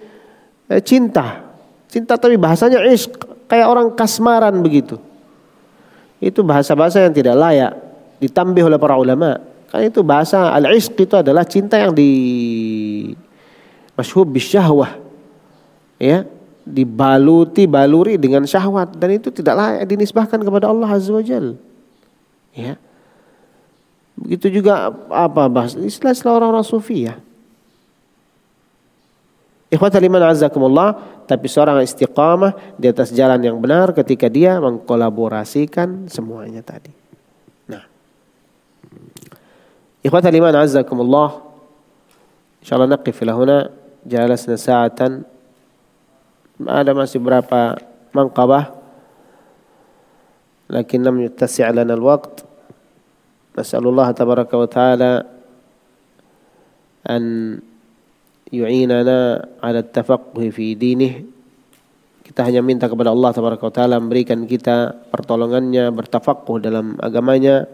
eh, cinta. Cinta tapi bahasanya ishq. Kayak orang kasmaran begitu. Itu bahasa-bahasa yang tidak layak. Ditambih oleh para ulama. Kan itu bahasa al-ishq itu adalah cinta yang di masyhub bisyahwah. Ya, dibaluti baluri dengan syahwat dan itu tidak layak dinisbahkan kepada Allah Azza wa Jal. Ya. Begitu juga apa bahasa istilah-istilah orang-orang sufi ya. Ikhwataliman azakumullah, tapi seorang istiqamah di atas jalan yang benar ketika dia mengkolaborasikan semuanya tadi. Nah. Ikhwataliman azakumullah, insyaallah naqif ila jalasna sa'atan. Ada masih berapa manqabah? Lakin lam yattasi' lana al-waqt. Nas'alullah tabaraka wa ta'ala an yu'inana ala tafaqquh fi dinih. Kita hanya minta kepada Allah Tabaraka taala memberikan kita pertolongannya bertafaqquh dalam agamanya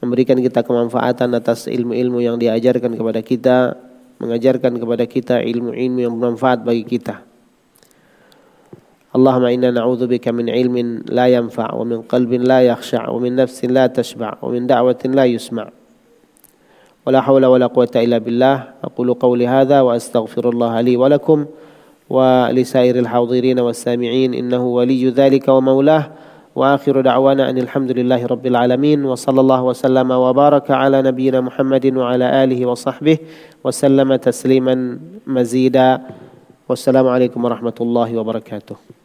memberikan kita kemanfaatan atas ilmu-ilmu yang diajarkan kepada kita mengajarkan kepada kita ilmu-ilmu yang bermanfaat bagi kita. Allahumma inna na'udzubika min ilmin la yanfa' wa min qalbin la yakhsha' wa min nafsin la tashba' wa min da'watin la yusma' ولا حول ولا قوة إلا بالله. أقول قولي هذا وأستغفر الله لي ولكم ولسائر الحاضرين والسامعين إنه ولي ذلك ومولاه. وآخر دعوانا أن الحمد لله رب العالمين وصلى الله وسلم وبارك على نبينا محمد وعلى آله وصحبه وسلم تسليما مزيدا. والسلام عليكم ورحمة الله وبركاته.